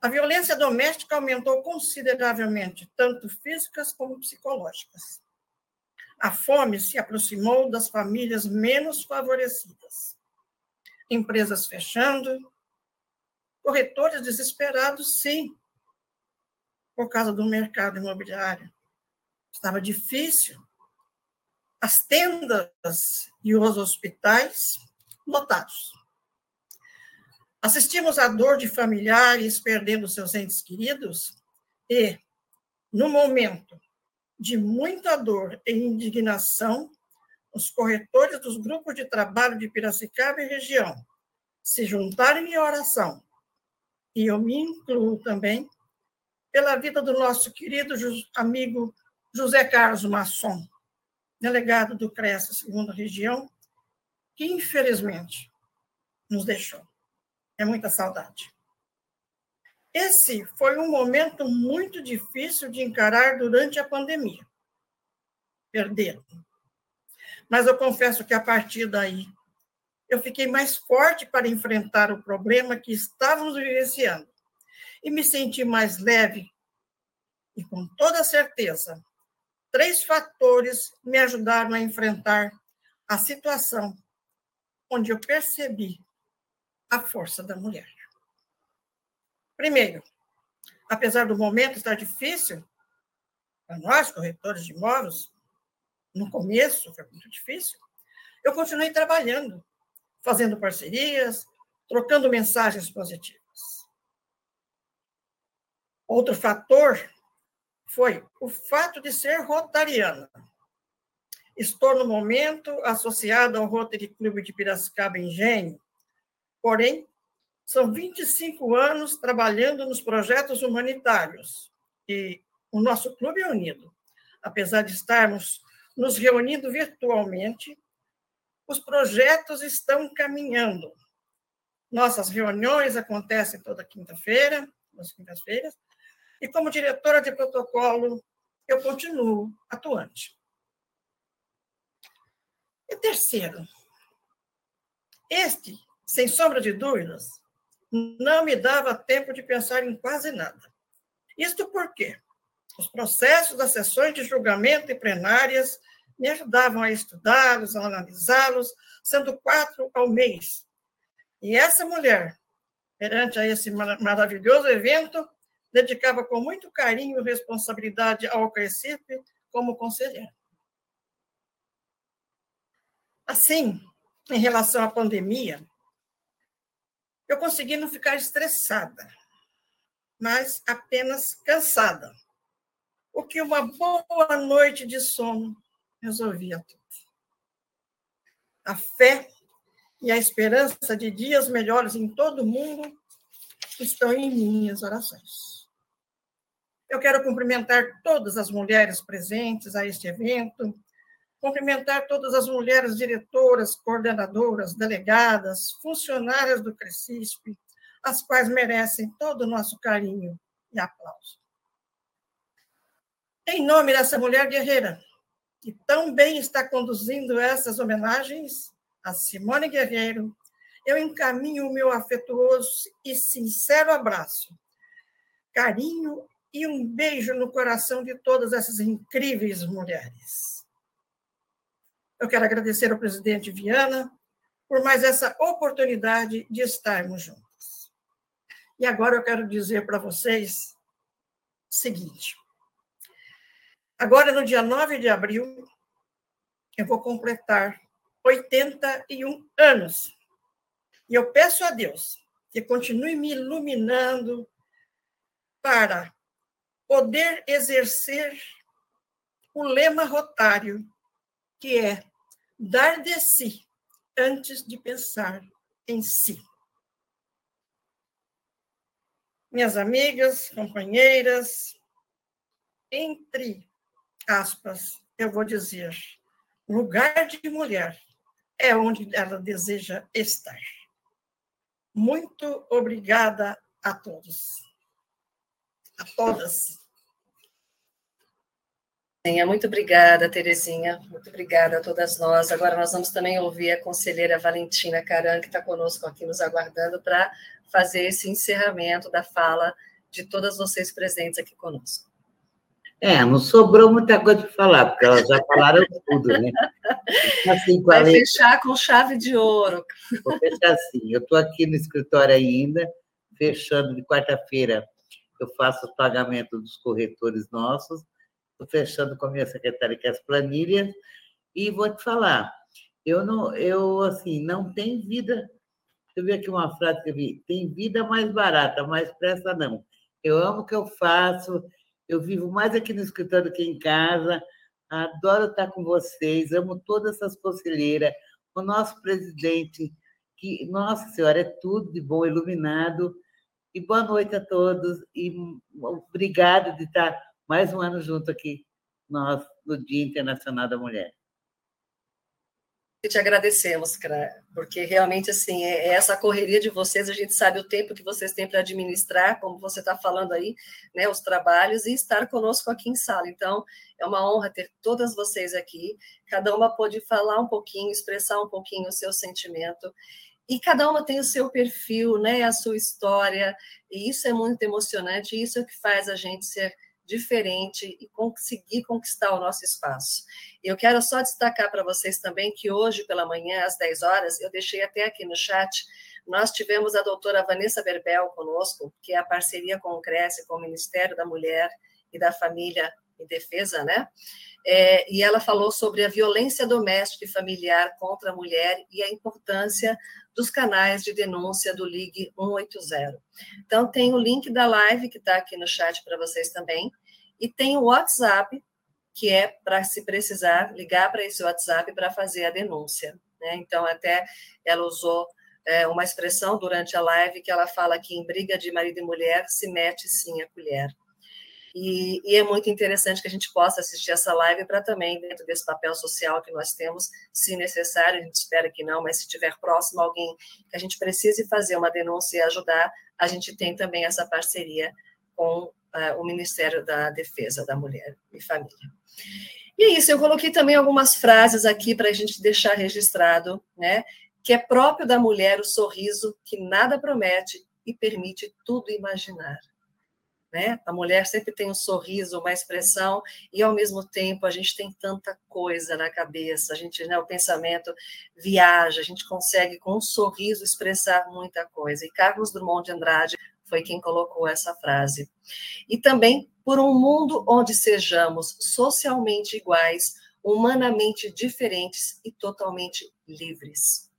A violência doméstica aumentou consideravelmente, tanto físicas como psicológicas. A fome se aproximou das famílias menos favorecidas. Empresas fechando, corretores desesperados, sim, por causa do mercado imobiliário. Estava difícil. As tendas e os hospitais lotados. Assistimos à dor de familiares perdendo seus entes queridos e, no momento de muita dor e indignação, os corretores dos grupos de trabalho de Piracicaba e região se juntaram em oração, e eu me incluo também, pela vida do nosso querido amigo José Carlos Masson, delegado do CRES, segunda região, que infelizmente nos deixou. É muita saudade. Esse foi um momento muito difícil de encarar durante a pandemia. Perder. Mas eu confesso que a partir daí eu fiquei mais forte para enfrentar o problema que estávamos vivenciando e me senti mais leve. E com toda certeza, três fatores me ajudaram a enfrentar a situação onde eu percebi a força da mulher. Primeiro, apesar do momento estar difícil, para nós, corretores de imóveis, no começo foi muito difícil, eu continuei trabalhando, fazendo parcerias, trocando mensagens positivas. Outro fator foi o fato de ser rotariana. Estou, no momento, associada ao Rotary Clube de Piracicaba Engenho, porém, são 25 anos trabalhando nos projetos humanitários e o nosso clube é unido. Apesar de estarmos nos reunindo virtualmente, os projetos estão caminhando. Nossas reuniões acontecem toda quinta-feira, nas quintas-feiras, e como diretora de protocolo, eu continuo atuante. E terceiro, este, sem sombra de dúvidas, não me dava tempo de pensar em quase nada. Isto porque os processos das sessões de julgamento e plenárias me ajudavam a estudá-los, a analisá-los, sendo quatro ao mês. E essa mulher, perante a esse maravilhoso evento, dedicava com muito carinho e responsabilidade ao CRECIP como conselheira. Assim, em relação à pandemia, eu consegui não ficar estressada, mas apenas cansada. O que uma boa noite de sono resolvia tudo. A fé e a esperança de dias melhores em todo o mundo estão em minhas orações. Eu quero cumprimentar todas as mulheres presentes a este evento, cumprimentar todas as mulheres diretoras, coordenadoras, delegadas, funcionárias do Crescisp, as quais merecem todo o nosso carinho e aplauso. Em nome dessa mulher guerreira, que tão bem está conduzindo essas homenagens a Simone Guerreiro, eu encaminho o meu afetuoso e sincero abraço, carinho e um beijo no coração de todas essas incríveis mulheres. Eu quero agradecer ao presidente Viana por mais essa oportunidade de estarmos juntos. E agora eu quero dizer para vocês o seguinte: Agora, no dia 9 de abril, eu vou completar 81 anos. E eu peço a Deus que continue me iluminando para poder exercer o lema rotário, que é dar de si antes de pensar em si. Minhas amigas, companheiras, entre aspas, eu vou dizer, lugar de mulher é onde ela deseja estar. Muito obrigada a todos. A todas. Muito obrigada, Terezinha. Muito obrigada a todas nós. Agora nós vamos também ouvir a conselheira Valentina Caran, que está conosco aqui nos aguardando para fazer esse encerramento da fala de todas vocês presentes aqui conosco. É, não sobrou muita coisa para falar, porque elas já falaram tudo, né? Assim, Vai fechar com chave de ouro. Vou fechar assim. Eu estou aqui no escritório ainda, fechando de quarta-feira, eu faço o pagamento dos corretores nossos, estou fechando com a minha secretária que é as planilhas, e vou te falar, eu não, eu assim, não tem vida. Eu vi aqui uma frase que eu vi: tem vida mais barata, mais pressa não. Eu amo o que eu faço, eu vivo mais aqui no escritório que em casa, adoro estar com vocês, amo todas essas conselheiras, o nosso presidente, que, nossa senhora, é tudo de bom, iluminado. E boa noite a todos, e obrigada de estar mais um ano junto aqui, nós, no Dia Internacional da Mulher te agradecemos, porque realmente assim é, é essa correria de vocês. A gente sabe o tempo que vocês têm para administrar, como você está falando aí, né, os trabalhos e estar conosco aqui em sala. Então é uma honra ter todas vocês aqui. Cada uma pode falar um pouquinho, expressar um pouquinho o seu sentimento. E cada uma tem o seu perfil, né, a sua história, e isso é muito emocionante, isso é o que faz a gente ser diferente e conseguir conquistar o nosso espaço. Eu quero só destacar para vocês também que hoje pela manhã, às 10 horas, eu deixei até aqui no chat, nós tivemos a doutora Vanessa Berbel conosco, que é a parceria com o Cresce, com o Ministério da Mulher e da Família e Defesa, né? É, e ela falou sobre a violência doméstica e familiar contra a mulher e a importância dos canais de denúncia do Ligue 180. Então, tem o link da live que está aqui no chat para vocês também, e tem o WhatsApp, que é para se precisar ligar para esse WhatsApp para fazer a denúncia. Né? Então, até ela usou é, uma expressão durante a live que ela fala que em briga de marido e mulher se mete sim a colher. E, e, é muito interessante que a gente possa assistir essa live para também, dentro desse papel social que nós temos, se necessário, a gente espera que não, mas se tiver próximo alguém que a gente precise fazer uma denúncia e ajudar, a gente tem também essa parceria com uh, o Ministério da Defesa da Mulher e Família. E é isso, eu coloquei também algumas frases aqui para a gente deixar registrado, né? Que é próprio da mulher o sorriso que nada promete e permite tudo imaginar né? A mulher sempre tem um sorriso, uma expressão, e ao mesmo tempo a gente tem tanta coisa na cabeça, a gente, né, o pensamento viaja, a gente consegue com um sorriso expressar muita coisa. E Carlos Drummond de Andrade foi quem colocou essa frase. E também por um mundo onde sejamos socialmente iguais, humanamente diferentes e totalmente livres.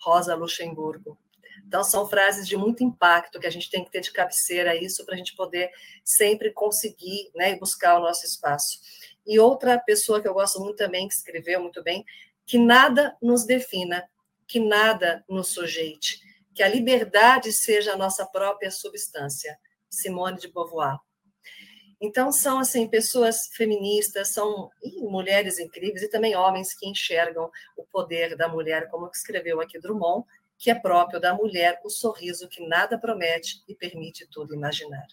Rosa Luxemburgo. Então, são frases de muito impacto que a gente tem que ter de cabeceira isso para a gente poder sempre conseguir né, buscar o nosso espaço. E outra pessoa que eu gosto muito também, que escreveu muito bem, que nada nos defina, que nada nos sujeite, que a liberdade seja a nossa própria substância. Simone de Beauvoir. Então, são, assim, pessoas feministas, são mulheres incríveis e também homens que enxergam o poder da mulher, como escreveu aqui Drummond, que é próprio da mulher, o sorriso que nada promete e permite tudo imaginar.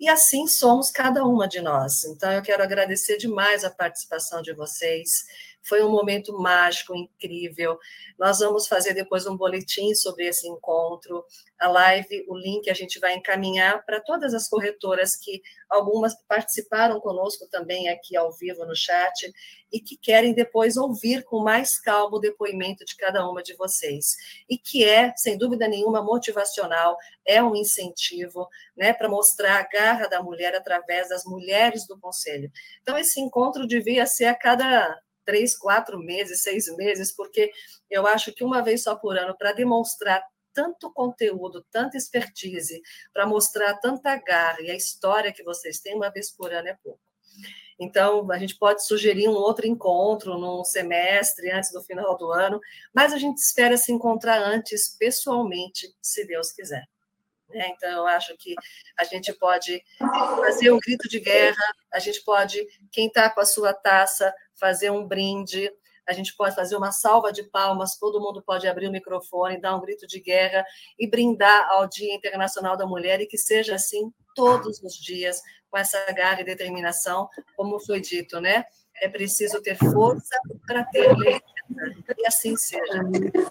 E assim somos cada uma de nós. Então, eu quero agradecer demais a participação de vocês. Foi um momento mágico, incrível. Nós vamos fazer depois um boletim sobre esse encontro. A live, o link a gente vai encaminhar para todas as corretoras que algumas participaram conosco também aqui ao vivo no chat e que querem depois ouvir com mais calma o depoimento de cada uma de vocês. E que é, sem dúvida nenhuma, motivacional, é um incentivo né, para mostrar a garra da mulher através das mulheres do conselho. Então, esse encontro devia ser a cada três, quatro meses, seis meses, porque eu acho que uma vez só por ano, para demonstrar tanto conteúdo, tanta expertise, para mostrar tanta garra e a história que vocês têm, uma vez por ano é pouco. Então, a gente pode sugerir um outro encontro num semestre, antes do final do ano, mas a gente espera se encontrar antes, pessoalmente, se Deus quiser. Né? Então, eu acho que a gente pode fazer um grito de guerra, a gente pode, quem está com a sua taça, fazer um brinde, a gente pode fazer uma salva de palmas, todo mundo pode abrir o microfone, dar um grito de guerra e brindar ao Dia Internacional da Mulher e que seja assim todos os dias, com essa garra e determinação, como foi dito, né? É preciso ter força para ter lei. E assim seja.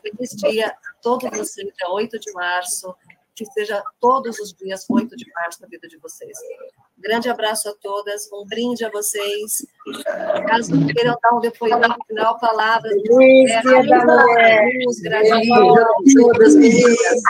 Feliz dia a todos vocês, dia 8 de março, que seja todos os dias 8 de março na vida de vocês. Grande abraço a todas, um brinde a vocês. Caso queiram dar um depoimento final, palavras. Feliz dia da mulher. Gratidão a todas, meninas.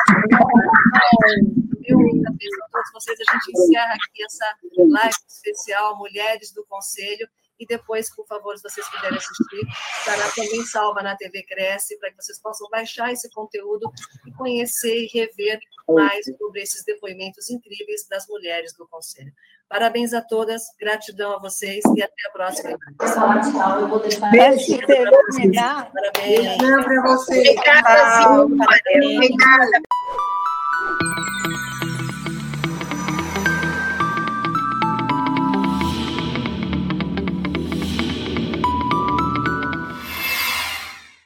beijo a todos vocês. A gente encerra aqui essa live especial Mulheres do Conselho. E depois, por favor, se vocês puderem assistir, estará também salva na TV Cresce, para que vocês possam baixar esse conteúdo e conhecer e rever mais sobre esses depoimentos incríveis das mulheres do Conselho. Parabéns a todas, gratidão a vocês e até a próxima. Beijo, Parabéns. Beijão para vocês. Obrigada. Obrigada.